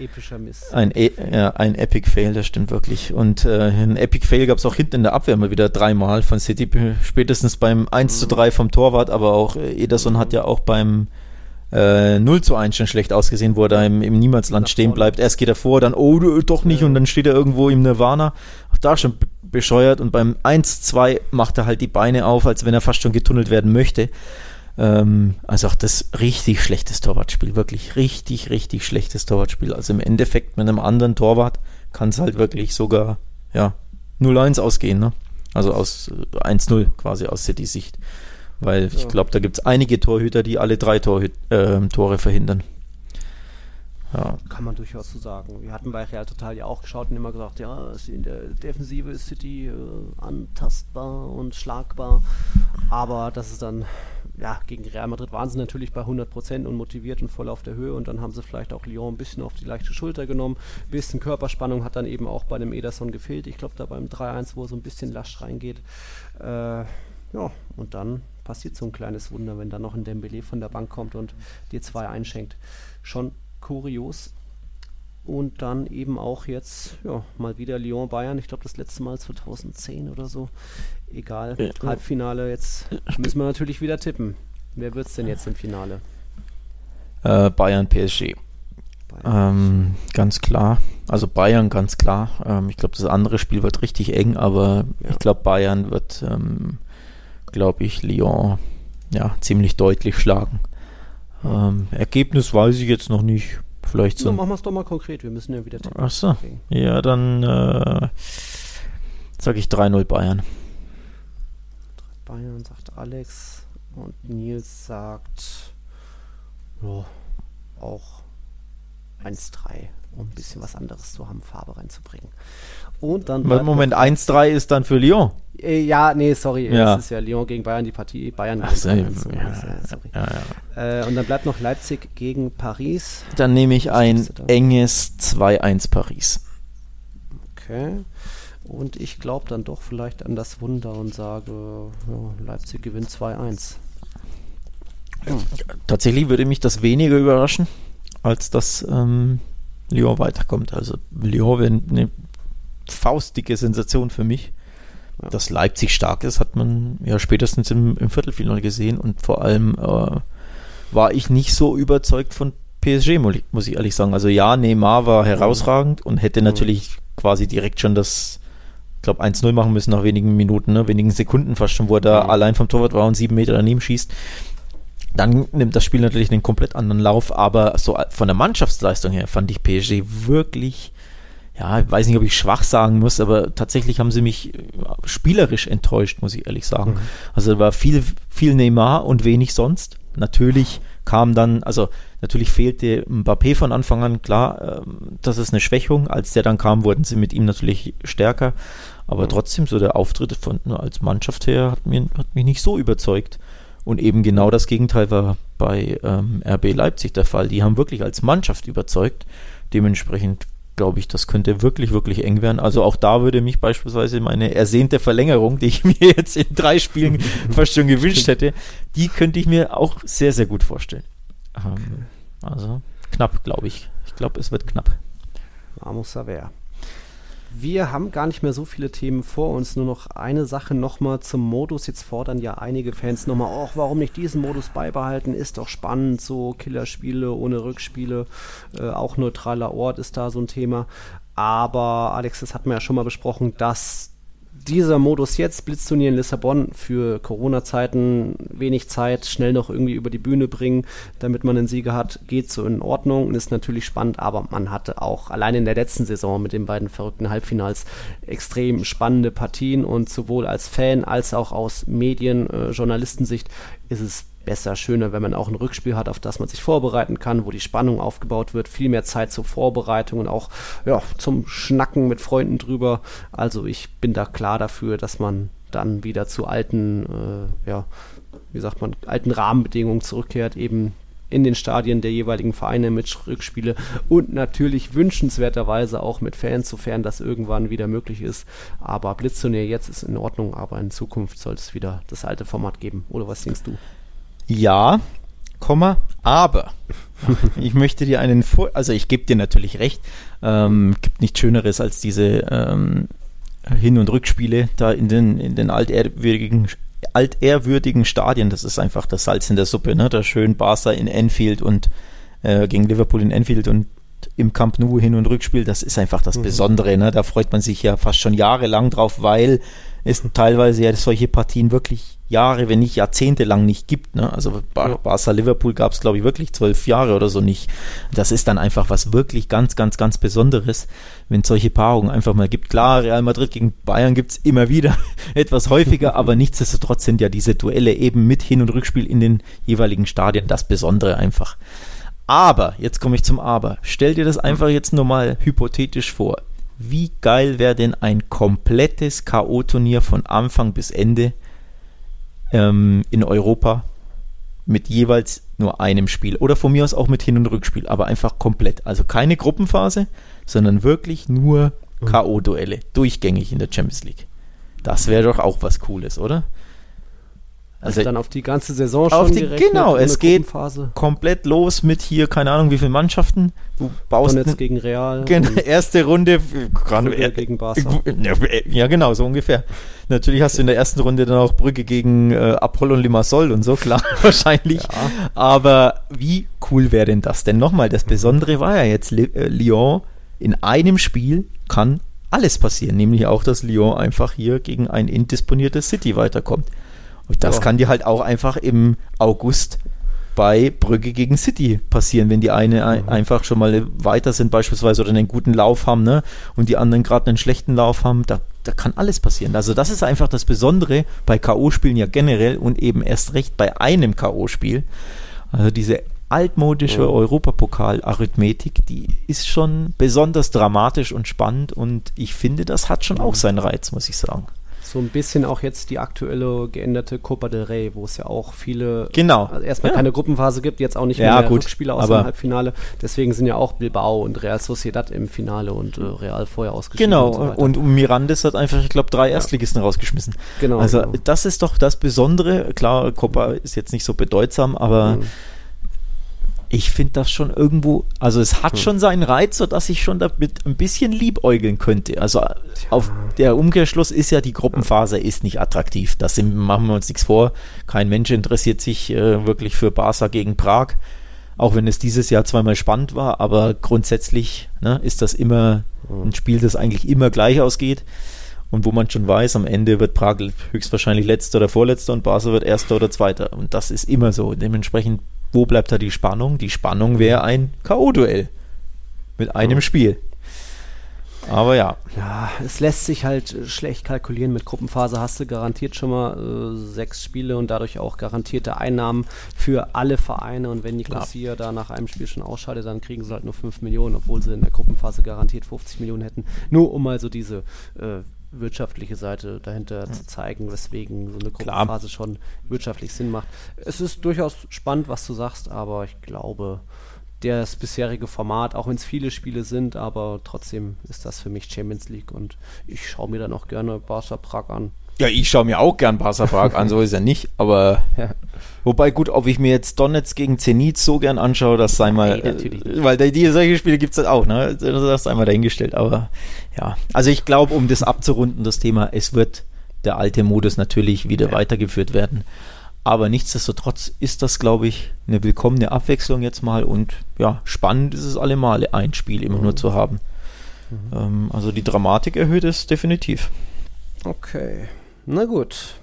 epischer Mist. Ein, e ja, ein Epic Fail, das stimmt wirklich. Und äh, ein Epic Fail gab es auch hinten in der Abwehr mal wieder dreimal von City, spätestens beim 1 mhm. zu 3 vom Torwart, aber auch äh, Ederson mhm. hat ja auch beim äh, 0 zu 1 schon schlecht ausgesehen, wo er da im, im Niemandsland stehen bleibt. Erst geht er vor, dann, oh, doch nicht, ja. und dann steht er irgendwo im Nirvana. Auch da schon bescheuert und beim 1-2 macht er halt die Beine auf, als wenn er fast schon getunnelt werden möchte. Ähm, also auch das richtig schlechtes Torwartspiel, wirklich richtig, richtig schlechtes Torwartspiel. Also im Endeffekt mit einem anderen Torwart kann es halt wirklich sogar ja, 0-1 ausgehen, ne? Also aus 1-0 äh, quasi aus City Sicht. Weil ja. ich glaube, da gibt es einige Torhüter, die alle drei Torhü äh, Tore verhindern. Ja. Kann man durchaus so sagen. Wir hatten bei Real Total ja auch geschaut und immer gesagt, ja, in der Defensive ist City äh, antastbar und schlagbar. Aber das ist dann ja, gegen Real Madrid waren sie natürlich bei 100% und motiviert und voll auf der Höhe und dann haben sie vielleicht auch Lyon ein bisschen auf die leichte Schulter genommen. Ein bisschen Körperspannung hat dann eben auch bei dem Ederson gefehlt. Ich glaube, da beim 3-1, wo so ein bisschen lasch reingeht. Äh, ja, und dann passiert so ein kleines Wunder, wenn dann noch ein Dembele von der Bank kommt und dir zwei einschenkt. Schon kurios. Und dann eben auch jetzt, ja, mal wieder Lyon-Bayern. Ich glaube, das letzte Mal 2010 oder so. Egal. Ja. Halbfinale, jetzt müssen wir natürlich wieder tippen. Wer wird es denn jetzt im Finale? Äh, Bayern, PSG. Bayern. Ähm, ganz klar. Also Bayern ganz klar. Ähm, ich glaube, das andere Spiel wird richtig eng, aber ja. ich glaube, Bayern wird, ähm, glaube ich, Lyon ja, ziemlich deutlich schlagen. Ähm, Ergebnis weiß ich jetzt noch nicht. Vielleicht so. Ja, machen wir es doch mal konkret. Wir müssen ja wieder tippen. Achso. Ja, dann äh, sage ich 3-0 Bayern. Bayern sagt Alex. Und Nils sagt ja, auch 1-3, um ein bisschen was anderes zu haben, Farbe reinzubringen. Und dann. Moment, 1-3 ist dann für Lyon. Äh, ja, nee, sorry, Ja. es ist ja Lyon gegen Bayern die Partie. Bayern Ach gegen so, Bayern. ja, so, sorry. Ja. Äh, und dann bleibt noch Leipzig gegen Paris. Dann nehme ich ein enges 2-1 Paris. Okay. Und ich glaube dann doch vielleicht an das Wunder und sage, ja, Leipzig gewinnt 2-1. Tatsächlich würde mich das weniger überraschen, als dass ähm, Lyon weiterkommt. Also Lyon wäre eine faustdicke Sensation für mich. Ja. Dass Leipzig stark ist, hat man ja spätestens im, im Viertelfinale gesehen und vor allem äh, war ich nicht so überzeugt von PSG, mu- muss ich ehrlich sagen. Also ja, Neymar war herausragend und hätte natürlich quasi direkt schon das, ich glaube, 1-0 machen müssen nach wenigen Minuten, ne? wenigen Sekunden fast schon, wo er da Mhm. allein vom Torwart war und sieben Meter daneben schießt. Dann nimmt das Spiel natürlich einen komplett anderen Lauf, aber so von der Mannschaftsleistung her fand ich PSG wirklich, ja, ich weiß nicht, ob ich schwach sagen muss, aber tatsächlich haben sie mich äh, spielerisch enttäuscht, muss ich ehrlich sagen. Mhm. Also da war viel, viel Neymar und wenig sonst. Natürlich kam dann, also natürlich fehlte Mbappé von Anfang an, klar, ähm, das ist eine Schwächung. Als der dann kam, wurden sie mit ihm natürlich stärker. Aber Mhm. trotzdem, so der Auftritt von ne, als Mannschaft her hat, mir, hat mich nicht so überzeugt. Und eben genau das Gegenteil war bei ähm, RB Leipzig der Fall. Die haben wirklich als Mannschaft überzeugt. Dementsprechend glaube ich, das könnte wirklich, wirklich eng werden. Also auch da würde mich beispielsweise meine ersehnte Verlängerung, die ich mir jetzt in drei Spielen fast schon gewünscht hätte, die könnte ich mir auch sehr, sehr gut vorstellen. Ähm, also knapp, glaube ich. Ich glaube, es wird knapp. Vamos a ver. Wir haben gar nicht mehr so viele Themen vor uns, nur noch eine Sache nochmal zum Modus. Jetzt fordern ja einige Fans nochmal, ach, warum nicht diesen Modus beibehalten? Ist doch spannend, so Killerspiele ohne Rückspiele, äh, auch neutraler Ort ist da so ein Thema. Aber Alex, das hatten wir ja schon mal besprochen, dass dieser Modus jetzt, Blitzturnier in Lissabon, für Corona-Zeiten wenig Zeit, schnell noch irgendwie über die Bühne bringen, damit man einen Sieger hat, geht so in Ordnung und ist natürlich spannend, aber man hatte auch allein in der letzten Saison mit den beiden verrückten Halbfinals extrem spannende Partien und sowohl als Fan als auch aus Medien, äh, Journalistensicht ist es besser, schöner, wenn man auch ein Rückspiel hat, auf das man sich vorbereiten kann, wo die Spannung aufgebaut wird, viel mehr Zeit zur Vorbereitung und auch ja, zum Schnacken mit Freunden drüber. Also ich bin da klar dafür, dass man dann wieder zu alten, äh, ja, wie sagt man, alten Rahmenbedingungen zurückkehrt, eben in den Stadien der jeweiligen Vereine mit Rückspiele und natürlich wünschenswerterweise auch mit Fans, sofern das irgendwann wieder möglich ist. Aber Blitzturnier jetzt ist in Ordnung, aber in Zukunft soll es wieder das alte Format geben. Oder was denkst du? Ja, Komma, aber ich möchte dir einen Vor also ich gebe dir natürlich recht, ähm, gibt nichts Schöneres als diese ähm, Hin- und Rückspiele da in den, in den altehrwürdigen, altehrwürdigen Stadien. Das ist einfach das Salz in der Suppe, ne? Da schön Barca in Enfield und äh, gegen Liverpool in Enfield und im Camp Nou Hin- und Rückspiel, das ist einfach das Besondere, ne? Da freut man sich ja fast schon jahrelang drauf, weil es teilweise ja solche Partien wirklich Jahre, wenn nicht Jahrzehnte lang nicht gibt. Ne? Also Bar. Barca Liverpool gab es, glaube ich, wirklich zwölf Jahre oder so nicht. Das ist dann einfach was wirklich ganz, ganz, ganz Besonderes, wenn es solche Paarungen einfach mal gibt. Klar, Real Madrid gegen Bayern gibt es immer wieder etwas häufiger, aber nichtsdestotrotz sind ja diese Duelle eben mit Hin- und Rückspiel in den jeweiligen Stadien das Besondere einfach. Aber, jetzt komme ich zum Aber. Stell dir das einfach jetzt nur mal hypothetisch vor. Wie geil wäre denn ein komplettes K.O.-Turnier von Anfang bis Ende ähm, in Europa mit jeweils nur einem Spiel. Oder von mir aus auch mit Hin- und Rückspiel, aber einfach komplett. Also keine Gruppenphase, sondern wirklich nur K.O.-Duelle. Durchgängig in der Champions League. Das wäre doch auch was Cooles, oder? Also dann auf die ganze Saison Auf schon die- gerechnet, genau, es geht- komplett los mit hier, keine Ahnung, wie viele Mannschaften. Du baust Donetsk ne- gegen Real. Genau, und erste Runde. gerade- Brügge gegen Barca. Ja, Ja, genau, so ungefähr. Natürlich hast du in der ersten Runde dann auch Brügge gegen äh, Apollon Limassol und so, klar, wahrscheinlich. Aber wie cool wäre denn das? Denn nochmal, das Besondere war ja jetzt, äh, Lyon in einem Spiel kann alles passieren, nämlich auch, dass Lyon einfach hier gegen ein indisponiertes City weiterkommt. Und das Ja. kann dir halt auch einfach im August bei Brügge gegen City passieren, wenn die eine ein, einfach schon mal weiter sind beispielsweise oder einen guten Lauf haben, ne? Und die anderen gerade einen schlechten Lauf haben, da, da kann alles passieren. Also das ist einfach das Besondere bei K.O.-Spielen ja generell und eben erst recht bei einem K.O.-Spiel. Also diese altmodische Ja. Europapokal-Arithmetik, die ist schon besonders dramatisch und spannend und ich finde, das hat schon auch seinen Reiz, muss ich sagen. So ein bisschen auch jetzt die aktuelle geänderte Copa del Rey, wo es ja auch viele Genau. also erstmal Ja. keine Gruppenphase gibt, jetzt auch nicht Ja, mehr gut, Rückspiele aber- im Halbfinale. Deswegen sind ja auch Bilbao und Real Sociedad im Finale und äh, Real vorher ausgeschieden. Genau, und, so und, Mirandes hat einfach, ich glaube, drei Erstligisten rausgeschmissen. Genau, Also genau. das ist doch das Besondere. Klar, Copa ist jetzt nicht so bedeutsam, aber Mhm. Ich finde das schon irgendwo, also es hat schon seinen Reiz, sodass ich schon damit ein bisschen liebäugeln könnte. Also auf der Umkehrschluss ist ja die Gruppenphase ist nicht attraktiv. Das sind, machen wir uns nichts vor. Kein Mensch interessiert sich äh, wirklich für Barca gegen Prag. Auch wenn es dieses Jahr zweimal spannend war, aber grundsätzlich ne, ist das immer ein Spiel, das eigentlich immer gleich ausgeht. Und wo man schon weiß, am Ende wird Prag höchstwahrscheinlich letzter oder vorletzter und Barca wird erster oder zweiter. Und das ist immer so. Dementsprechend, wo bleibt da die Spannung? Die Spannung wäre ein K.O.-Duell mit einem Spiel. Aber ja, Ja, es lässt sich halt äh, schlecht kalkulieren. Mit Gruppenphase hast du garantiert schon mal äh, sechs Spiele und dadurch auch garantierte Einnahmen für alle Vereine. Und wenn Nicosia da nach einem Spiel schon ausscheidet, dann kriegen sie halt nur 5 Millionen, obwohl sie in der Gruppenphase garantiert 50 Millionen hätten. Nur um mal so diese äh, wirtschaftliche Seite dahinter zu zeigen, weswegen so eine. Gruppenphase schon wirtschaftlich Sinn macht. Es ist durchaus spannend, was du sagst, aber ich glaube, das bisherige Format, auch wenn es viele Spiele sind, aber trotzdem ist das für mich Champions League und ich schaue mir dann auch gerne Barca Prag an. Ja, ich schaue mir auch gern Barca Prag an, so ist er nicht. Aber Ja. wobei gut, ob ich mir jetzt Donetsk gegen Zenit so gern anschaue, das sei mal, Nein, äh, weil die, solche Spiele gibt es auch, ne? Das sei mal dahingestellt. Aber ja, also ich glaube, um das abzurunden, das Thema, es wird der alte Modus natürlich wieder weitergeführt werden. Aber nichtsdestotrotz ist das, glaube ich, eine willkommene Abwechslung jetzt mal und ja, spannend ist es allemal, ein Spiel immer nur zu haben. Ähm, also die Dramatik erhöht es definitiv. Okay, na gut.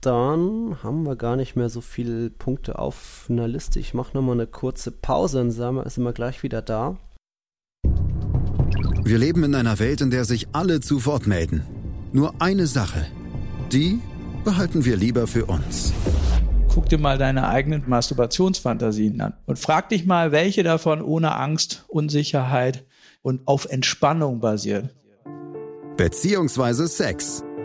Dann haben wir gar nicht mehr so viele Punkte auf einer Liste. Ich mache nochmal eine kurze Pause, dann sind wir- sind wir gleich wieder da. Wir leben in einer Welt, in der sich alle zu Wort melden. Nur eine Sache. Die behalten wir lieber für uns. Guck dir mal deine eigenen Masturbationsfantasien an und frag dich mal, welche davon ohne Angst, Unsicherheit und auf Entspannung basiert. Beziehungsweise Sex.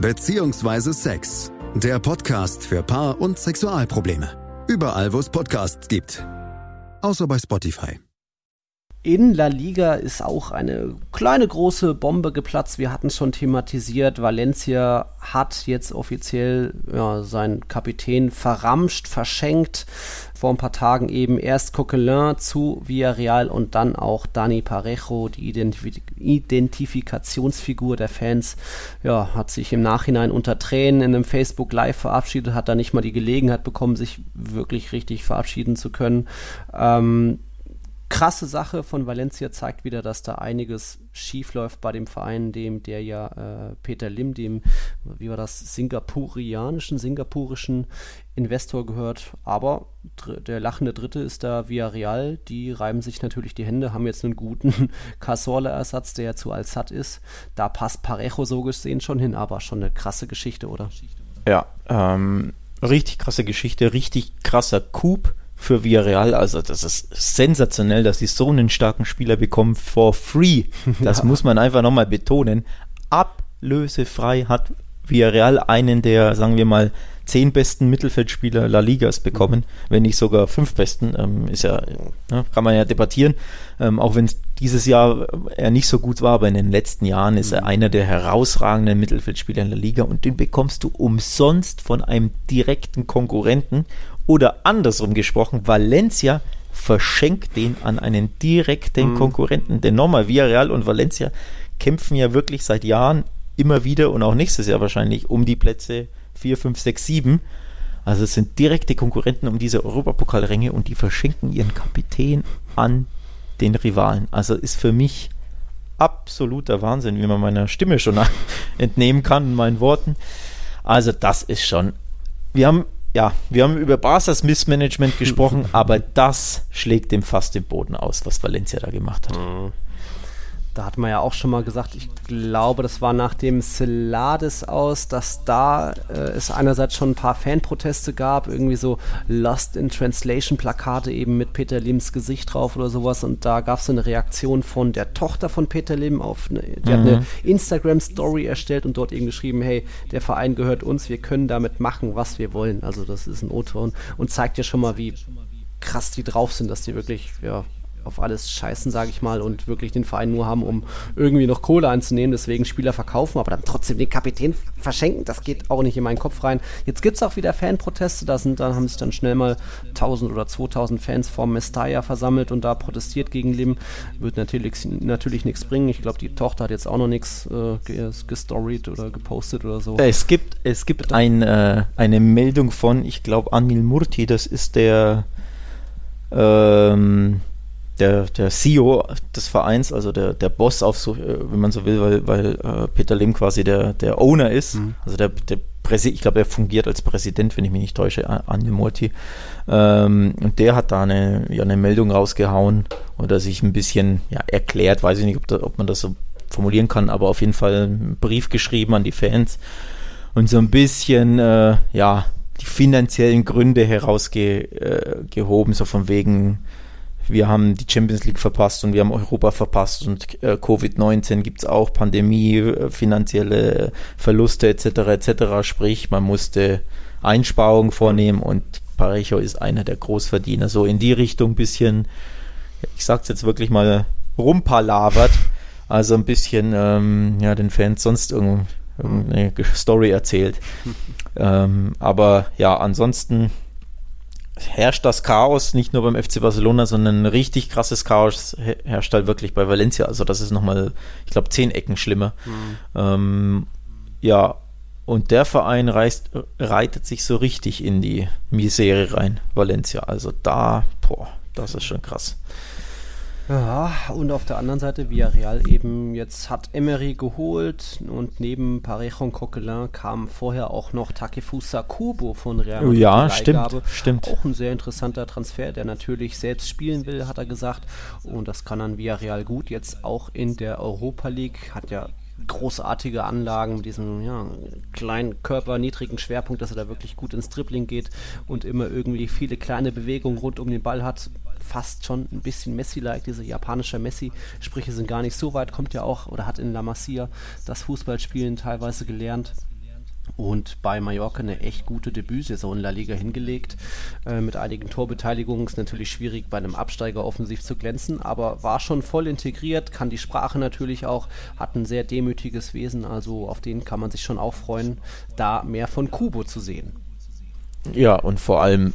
Beziehungsweise Sex. Der Podcast für Paar- und Sexualprobleme. Überall, wo es Podcasts gibt. Außer bei Spotify. In La Liga ist auch eine kleine große Bombe geplatzt. Wir hatten es schon thematisiert. Valencia hat jetzt offiziell ja, seinen Kapitän verramscht, verschenkt. Vor ein paar Tagen eben erst Coquelin zu Villarreal und dann auch Dani Parejo, die Identif Identifikationsfigur der Fans, ja, hat sich im Nachhinein unter Tränen in einem Facebook Live verabschiedet, hat da nicht mal die Gelegenheit bekommen, sich wirklich richtig verabschieden zu können. Ähm, krasse Sache von Valencia zeigt wieder, dass da einiges schief läuft bei dem Verein, dem der ja äh, Peter Lim, dem, wie war das, singapurianischen, singapurischen Investor gehört. Aber der lachende Dritte ist da Villarreal. Die reiben sich natürlich die Hände, haben jetzt einen guten Casorla-Ersatz, der ja zu Al-Sad ist. Da passt Parejo so gesehen schon hin, aber schon eine krasse Geschichte, oder? Ja, ähm, richtig krasse Geschichte, richtig krasser Coup für Villarreal. Also das ist sensationell, dass sie so einen starken Spieler bekommen for free. Das muss man einfach nochmal betonen. Ablösefrei hat Villarreal einen der, sagen wir mal, zehn besten Mittelfeldspieler La Ligas bekommen, wenn nicht sogar fünf besten, ähm, ist ja, ne, kann man ja debattieren, ähm, auch wenn es dieses Jahr er nicht so gut war, aber in den letzten Jahren ist er einer der herausragenden Mittelfeldspieler in der Liga und den bekommst du umsonst von einem direkten Konkurrenten oder andersrum gesprochen, Valencia verschenkt den an einen direkten Konkurrenten, denn nochmal, Villarreal und Valencia kämpfen ja wirklich seit Jahren immer wieder und auch nächstes Jahr wahrscheinlich um die Plätze 4, 5, 6, 7. Also es sind direkte Konkurrenten um diese Europapokalränge und die verschenken ihren Kapitän an den Rivalen. Also ist für mich absoluter Wahnsinn, wie man meiner Stimme schon entnehmen kann in meinen Worten. Also das ist schon. Wir haben ja, wir haben über Barca's Missmanagement gesprochen, aber das schlägt dem fast den Boden aus, was Valencia da gemacht hat. Mhm. Da hat man ja auch schon mal gesagt, ich glaube, das war nach dem Celades aus, dass da äh, es einerseits schon ein paar Fanproteste gab, irgendwie so Lost in Translation Plakate eben mit Peter Lims Gesicht drauf oder sowas und da gab es so eine Reaktion von der Tochter von Peter Lim auf, eine, die mhm. hat eine Instagram Story erstellt und dort eben geschrieben, hey, der Verein gehört uns, wir können damit machen, was wir wollen. Also das ist ein O-Ton und zeigt ja schon mal, wie krass die drauf sind, dass die wirklich, ja, auf alles scheißen, sage ich mal, und wirklich den Verein nur haben, um irgendwie noch Kohle einzunehmen, deswegen Spieler verkaufen, aber dann trotzdem den Kapitän verschenken, das geht auch nicht in meinen Kopf rein. Jetzt gibt es auch wieder Fanproteste, da sind, dann haben sich dann schnell mal 1000 oder 2000 Fans vor Mestalla versammelt und da protestiert gegen Lim. Wird natürlich, natürlich nichts bringen. Ich glaube, die Tochter hat jetzt auch noch nichts äh, gestoried oder gepostet oder so. Es gibt, es gibt ein, äh, eine Meldung von, ich glaube, Anil Murti, das ist der ähm, der, der CEO des Vereins, also der, der Boss auf so, äh, wenn man so will, weil, weil äh, Peter Lim quasi der, der Owner ist, mhm. also der, der Präsident, ich glaube, er fungiert als Präsident, wenn ich mich nicht täusche, Anja Morty. Ähm, und der hat da eine, ja, eine Meldung rausgehauen oder sich ein bisschen ja, erklärt, weiß ich nicht, ob, da, ob man das so formulieren kann, aber auf jeden Fall einen Brief geschrieben an die Fans und so ein bisschen, äh, ja, die finanziellen Gründe herausgehoben, äh, so von wegen, wir haben die Champions League verpasst und wir haben Europa verpasst und äh, Covid-19 gibt es auch, Pandemie, äh, finanzielle Verluste etc. etc. Sprich, man musste Einsparungen vornehmen und Parejo ist einer der Großverdiener. So in die Richtung ein bisschen, ich sag's jetzt wirklich mal, rumpalavert. Also ein bisschen, ähm, ja, den Fans sonst irgendeine Story erzählt. ähm, aber ja, ansonsten herrscht das Chaos nicht nur beim FC Barcelona, sondern ein richtig krasses Chaos herrscht halt wirklich bei Valencia. Also das ist nochmal, ich glaube, zehn Ecken schlimmer. Mhm. Ähm, ja, und der Verein reist, reitet sich so richtig in die Misere rein, Valencia. Also da, boah, das ist schon krass. Ja, und auf der anderen Seite Villarreal eben, jetzt hat Emery geholt und neben Parejo und Coquelin kam vorher auch noch Takefusa Kubo von Real Madrid. Ja, stimmt, stimmt. Auch ein sehr interessanter Transfer, der natürlich selbst spielen will, hat er gesagt. Und das kann dann Villarreal gut. Jetzt auch in der Europa League, hat ja großartige Anlagen mit diesem ja, kleinen Körper, niedrigen Schwerpunkt, dass er da wirklich gut ins Dribbling geht und immer irgendwie viele kleine Bewegungen rund um den Ball hat fast schon ein bisschen Messi-like, diese japanische Messi. Sprüche sind gar nicht so weit, kommt ja auch oder hat in La Masia das Fußballspielen teilweise gelernt und bei Mallorca eine echt gute Debütsaison in La Liga hingelegt. Äh, mit einigen Torbeteiligungen ist natürlich schwierig, bei einem Absteiger offensiv zu glänzen, aber war schon voll integriert, kann die Sprache natürlich auch, hat ein sehr demütiges Wesen, also auf den kann man sich schon auch freuen, da mehr von Kubo zu sehen. Ja, und vor allem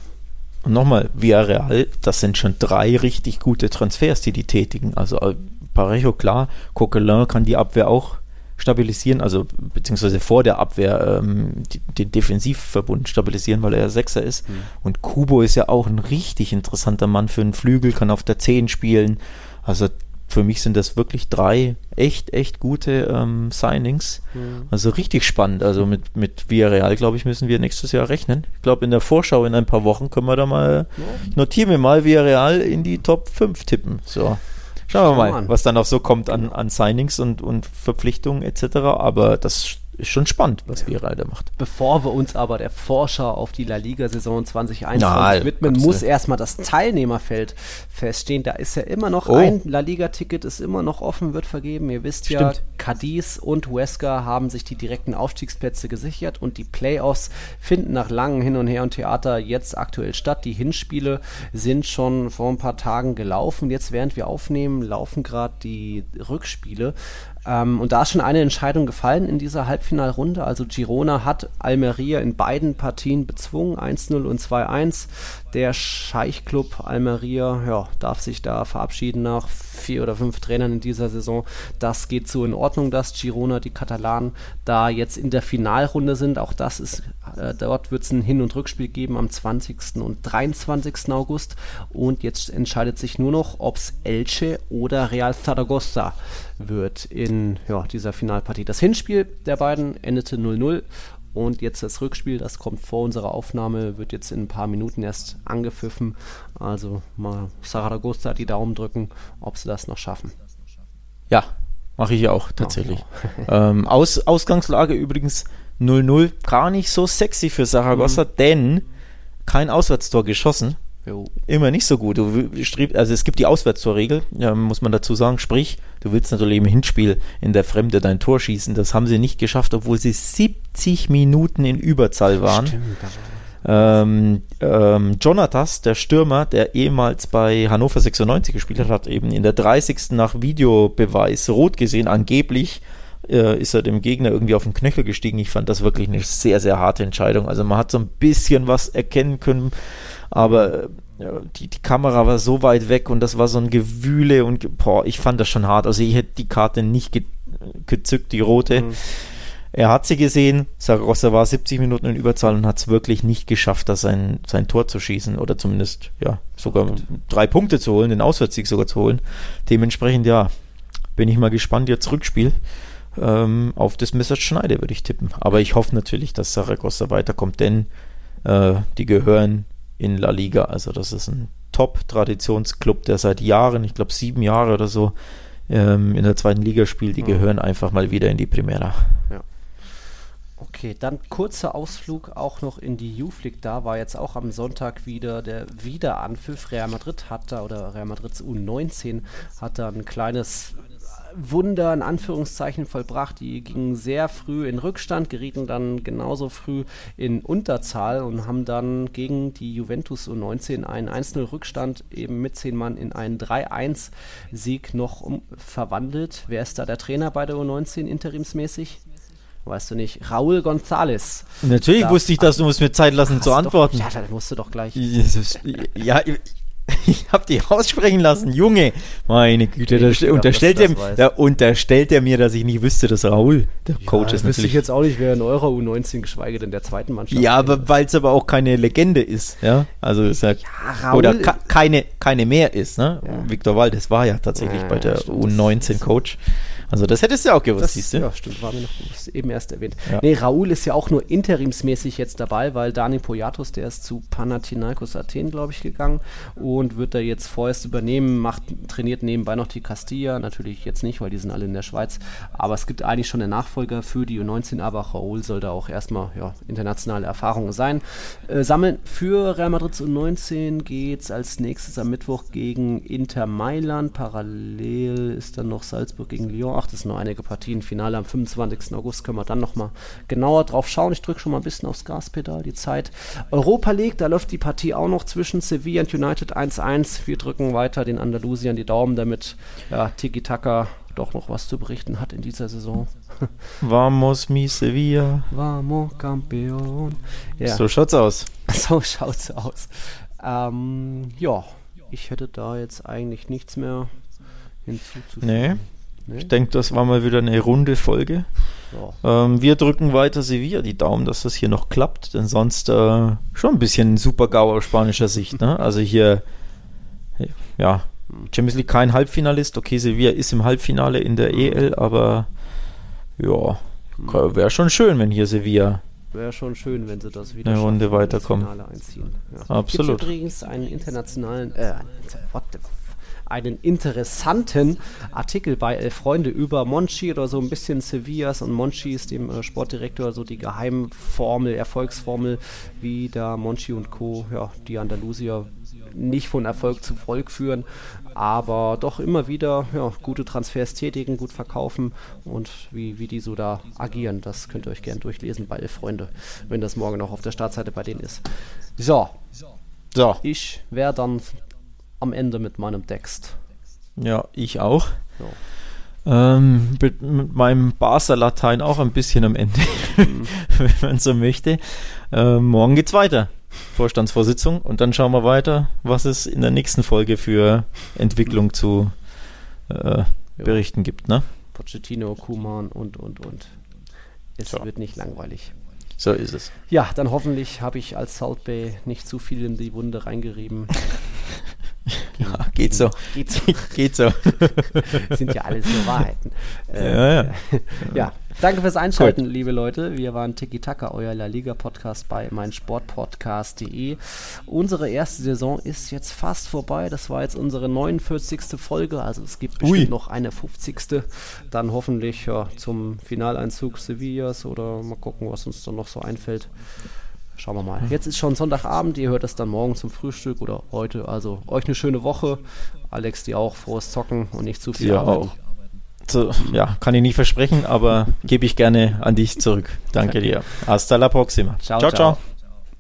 und nochmal, Villarreal, das sind schon drei richtig gute Transfers, die die tätigen. Also äh, Parejo, klar, Coquelin kann die Abwehr auch stabilisieren, also beziehungsweise vor der Abwehr ähm, die, den Defensivverbund stabilisieren, weil er Sechser ist. Mhm. Und Kubo ist ja auch ein richtig interessanter Mann für einen Flügel, kann auf der 10 spielen. Also für mich sind das wirklich drei echt, echt gute ähm, Signings. Mhm. Also richtig spannend. Also mit, mit Villarreal, glaube ich, müssen wir nächstes Jahr rechnen. Ich glaube, in der Vorschau in ein paar Wochen können wir da mal, ja. notieren wir mal Villarreal in die Top 5 tippen. So. Schauen wir mal, was dann noch so kommt an, an Signings und, und Verpflichtungen etc. Aber das ist schon spannend, was ja. da macht. Bevor wir uns aber der Vorschau auf die La Liga-Saison 2021 widmen, muss erstmal das Teilnehmerfeld feststehen. Da ist ja immer noch oh. ein La Liga-Ticket, ist immer noch offen, wird vergeben. Ihr wisst Stimmt. ja, Cadiz und Huesca haben sich die direkten Aufstiegsplätze gesichert und die Playoffs finden nach langem Hin und Her und Theater jetzt aktuell statt. Die Hinspiele sind schon vor ein paar Tagen gelaufen. Jetzt, während wir aufnehmen, laufen gerade die Rückspiele. Ähm, und da ist schon eine Entscheidung gefallen in dieser Halbfinalrunde. Also Girona hat Almeria in beiden Partien bezwungen, 1-0 und 2-1. Der Scheichclub Almeria ja, darf sich da verabschieden nach vier oder fünf Trainern in dieser Saison. Das geht so in Ordnung, dass Girona, die Katalanen, da jetzt in der Finalrunde sind. Auch das ist Äh, dort wird es ein Hin- und Rückspiel geben am 20. und 23. August. Und jetzt entscheidet sich nur noch, ob es Elche oder Real Zaragoza wird in ja, dieser Finalpartie. Das Hinspiel der beiden endete 0-0 und jetzt das Rückspiel, das kommt vor unserer Aufnahme, wird jetzt in ein paar Minuten erst angepfiffen. Also mal Saragossa die Daumen drücken, ob sie das noch schaffen. Ja, mache ich auch tatsächlich. Ja, ähm, Aus, Ausgangslage übrigens 0-0, gar nicht so sexy für Saragossa, mhm. denn kein Auswärtstor geschossen. Jo. Immer nicht so gut. Du strebst, also es gibt die Auswärtstorregel, ja, muss man dazu sagen. Sprich, du willst natürlich im Hinspiel in der Fremde dein Tor schießen. Das haben sie nicht geschafft, obwohl sie 70 Minuten in Überzahl waren. Stimmt, ähm, ähm, Jonatas, der Stürmer, der ehemals bei Hannover 96 gespielt hat, hat eben in der 30. nach Videobeweis rot gesehen, angeblich äh, ist er dem Gegner irgendwie auf den Knöchel gestiegen. Ich fand das wirklich eine sehr, sehr harte Entscheidung. Also man hat so ein bisschen was erkennen können, aber äh, die, die Kamera war so weit weg und das war so ein Gewühle und boah, ich fand das schon hart. Also ich hätte die Karte nicht ge gezückt, die rote. Mhm. Er hat sie gesehen, Saragossa war 70 Minuten in Überzahl und hat es wirklich nicht geschafft, da sein, sein Tor zu schießen oder zumindest ja sogar drei Punkte zu holen, den Auswärtssieg sogar zu holen. Dementsprechend ja, bin ich mal gespannt jetzt Rückspiel. Ähm, auf das Messer Schneide würde ich tippen. Aber ich hoffe natürlich, dass Saragossa weiterkommt, denn äh, die gehören in La Liga. Also das ist ein Top-Traditionsclub, der seit Jahren, ich glaube sieben Jahre oder so, ähm, in der zweiten Liga spielt. Die mhm. gehören einfach mal wieder in die Primera. Ja. Okay, dann kurzer Ausflug auch noch in die Youth League. Da war jetzt auch am Sonntag wieder der Wiederanpfiff. Real Madrid hat da, oder Real Madrids U19 hat da ein kleines Wunder in Anführungszeichen vollbracht. Die gingen sehr früh in Rückstand, gerieten dann genauso früh in Unterzahl und haben dann gegen die Juventus U19 einen 1-0 Rückstand eben mit 10 Mann in einen 3-1-Sieg noch um, verwandelt. Wer ist da der Trainer bei der U19 interimsmäßig? weißt du nicht, Raúl González. Natürlich da, wusste ich das, du musst mir Zeit lassen zu antworten. Doch, ja, das musst du doch gleich. Ja, ich hab die aussprechen lassen, Junge. Meine Güte, da glaub, unterstellt, er, da unterstellt er mir, dass ich nicht wüsste, dass Raul der ja, Coach ist. Wüsste ich jetzt auch nicht, wer in eurer U19, geschweige denn der zweiten Mannschaft. Ja, aber weil es aber auch keine Legende ist, ja. Also ist ja, ja oder keine, keine mehr ist, ne? Ja. Viktor Waldes war ja tatsächlich bei der U19 Coach. Also das hättest du auch gewusst, das, siehst du? Ja, stimmt, war mir noch eben erst erwähnt. Ja. Nee, Raoul ist ja auch nur interimsmäßig jetzt dabei, weil Dani Poyatos, der ist zu Panathinaikos Athen, glaube ich, gegangen und wird da jetzt vorerst übernehmen, macht, trainiert nebenbei noch die Castilla, natürlich jetzt nicht, weil die sind alle in der Schweiz, aber es gibt eigentlich schon einen Nachfolger für die U19, aber Raoul soll da auch erstmal ja, internationale Erfahrungen sein. Äh, sammeln für Real Madrid U19 geht es als nächstes am Mittwoch gegen Inter Mailand, parallel ist dann noch Salzburg gegen Lyon ach, das sind nur einige Partien. Finale am 25. August können wir dann nochmal genauer drauf schauen. Ich drücke schon mal ein bisschen aufs Gaspedal, die Zeit. Europa League, da läuft die Partie auch noch zwischen Sevilla und United 1-1. Wir drücken weiter den Andalusiern die Daumen, damit ja, Tiki Taka doch noch was zu berichten hat in dieser Saison. Vamos mi Sevilla. Vamos campeón. Ja. So schaut's aus. So schaut's aus. Ähm, ja, ich hätte da jetzt eigentlich nichts mehr hinzuzufügen. Nee. Nee. Ich denke, das war mal wieder eine runde Folge. Ja. Ähm, wir drücken weiter Sevilla die Daumen, dass das hier noch klappt, denn sonst äh, schon ein bisschen Super-GAU aus spanischer Sicht. Ne? Also hier, ja, Champions League kein Halbfinalist. Okay, Sevilla ist im Halbfinale in der EL, aber ja, wäre schon schön, wenn hier Sevilla Wäre schon schön, wenn sie das wieder eine Runde weiterkommen. Ja. Absolut. Gibt übrigens einen internationalen, äh, what the einen interessanten Artikel bei Elf Freunde über Monchi oder so ein bisschen Sevillas und Monchi ist dem äh, Sportdirektor so die Geheimformel, Erfolgsformel, wie da Monchi und Co. Ja, die Andalusier nicht von Erfolg zu Volk führen, aber doch immer wieder ja, gute Transfers tätigen, gut verkaufen und wie, wie die so da agieren. Das könnt ihr euch gerne durchlesen bei Elf Freunde, wenn das morgen noch auf der Startseite bei denen ist. So. So. Ich wäre dann am Ende mit meinem Text. Ja, ich auch. Ja. Ähm, mit, mit, meinem Barca-Latein auch ein bisschen am Ende, mhm. wenn man so möchte. Ähm, morgen geht's weiter. Vorstandsvorsitzung und dann schauen wir weiter, was es in der nächsten Folge für Entwicklung zu äh, berichten gibt. Ne? Pochettino, Kuman und, und, und. Es so. wird nicht langweilig. So ist es. Ja, dann hoffentlich habe ich als Salt Bay nicht zu viel in die Wunde reingerieben. ja, geht so. Geht so. geht so. Sind ja alles nur Wahrheiten. Äh, Ja, ja. ja, danke fürs Einschalten, liebe Leute. Wir waren Tiki Taka, euer La Liga Podcast bei meinsportpodcast.de. Unsere erste Saison ist jetzt fast vorbei. Das war jetzt unsere 49. Folge. Also es gibt bestimmt Ui. noch eine 50. Dann hoffentlich ja, zum Finaleinzug Sevillas oder mal gucken, was uns dann noch so einfällt. Schauen wir mal. Jetzt ist schon Sonntagabend, ihr hört es dann morgen zum Frühstück oder heute. Also euch eine schöne Woche. Alex, dir auch frohes Zocken und nicht zu viel Ja, auch. So, ja, kann ich nicht versprechen, aber gebe ich gerne an dich zurück. Danke dir. Hasta la próxima. Ciao, ciao. ciao. ciao.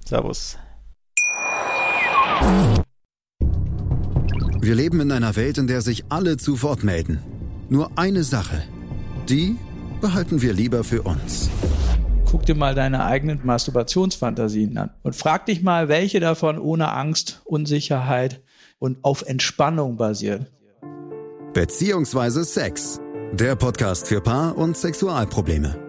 Servus. Wir leben in einer Welt, in der sich alle zu Wort melden. Nur eine Sache. Die behalten wir lieber für uns. Guck dir mal deine eigenen Masturbationsfantasien an und frag dich mal, welche davon ohne Angst, Unsicherheit und auf Entspannung basieren. Beziehungsweise Sex. Der Podcast für Paar- und Sexualprobleme.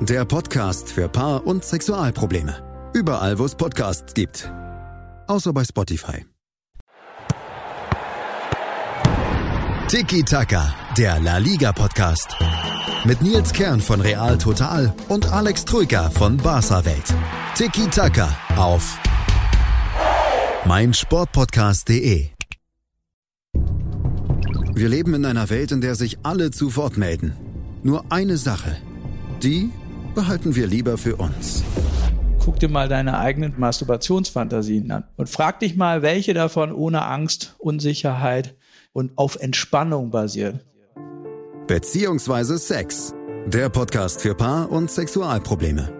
Der Podcast für Paar- und Sexualprobleme. Überall, wo es Podcasts gibt. Außer bei Spotify. Tiki Taka, der La Liga Podcast. Mit Nils Kern von Real Total und Alex Troika von Barca Welt. Tiki Taka auf meinsportpodcast.de. Wir leben in einer Welt, in der sich alle zu Wort melden. Nur eine Sache. Die behalten wir lieber für uns. Guck dir mal deine eigenen Masturbationsfantasien an und frag dich mal, welche davon ohne Angst, Unsicherheit und auf Entspannung basieren. Beziehungsweise Sex. Der Podcast für Paar- und Sexualprobleme.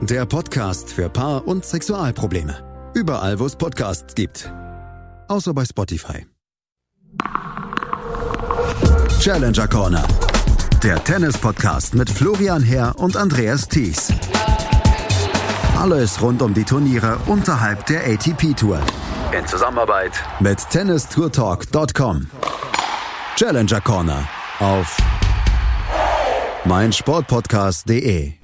Der Podcast für Paar- und Sexualprobleme. Überall, wo es Podcasts gibt. Außer bei Spotify. Challenger Corner. Der Tennis-Podcast mit Florian Herr und Andreas Thies. Alles rund um die Turniere unterhalb der ATP-Tour. In Zusammenarbeit mit tennistourtalk.com. Challenger Corner auf meinsportpodcast.de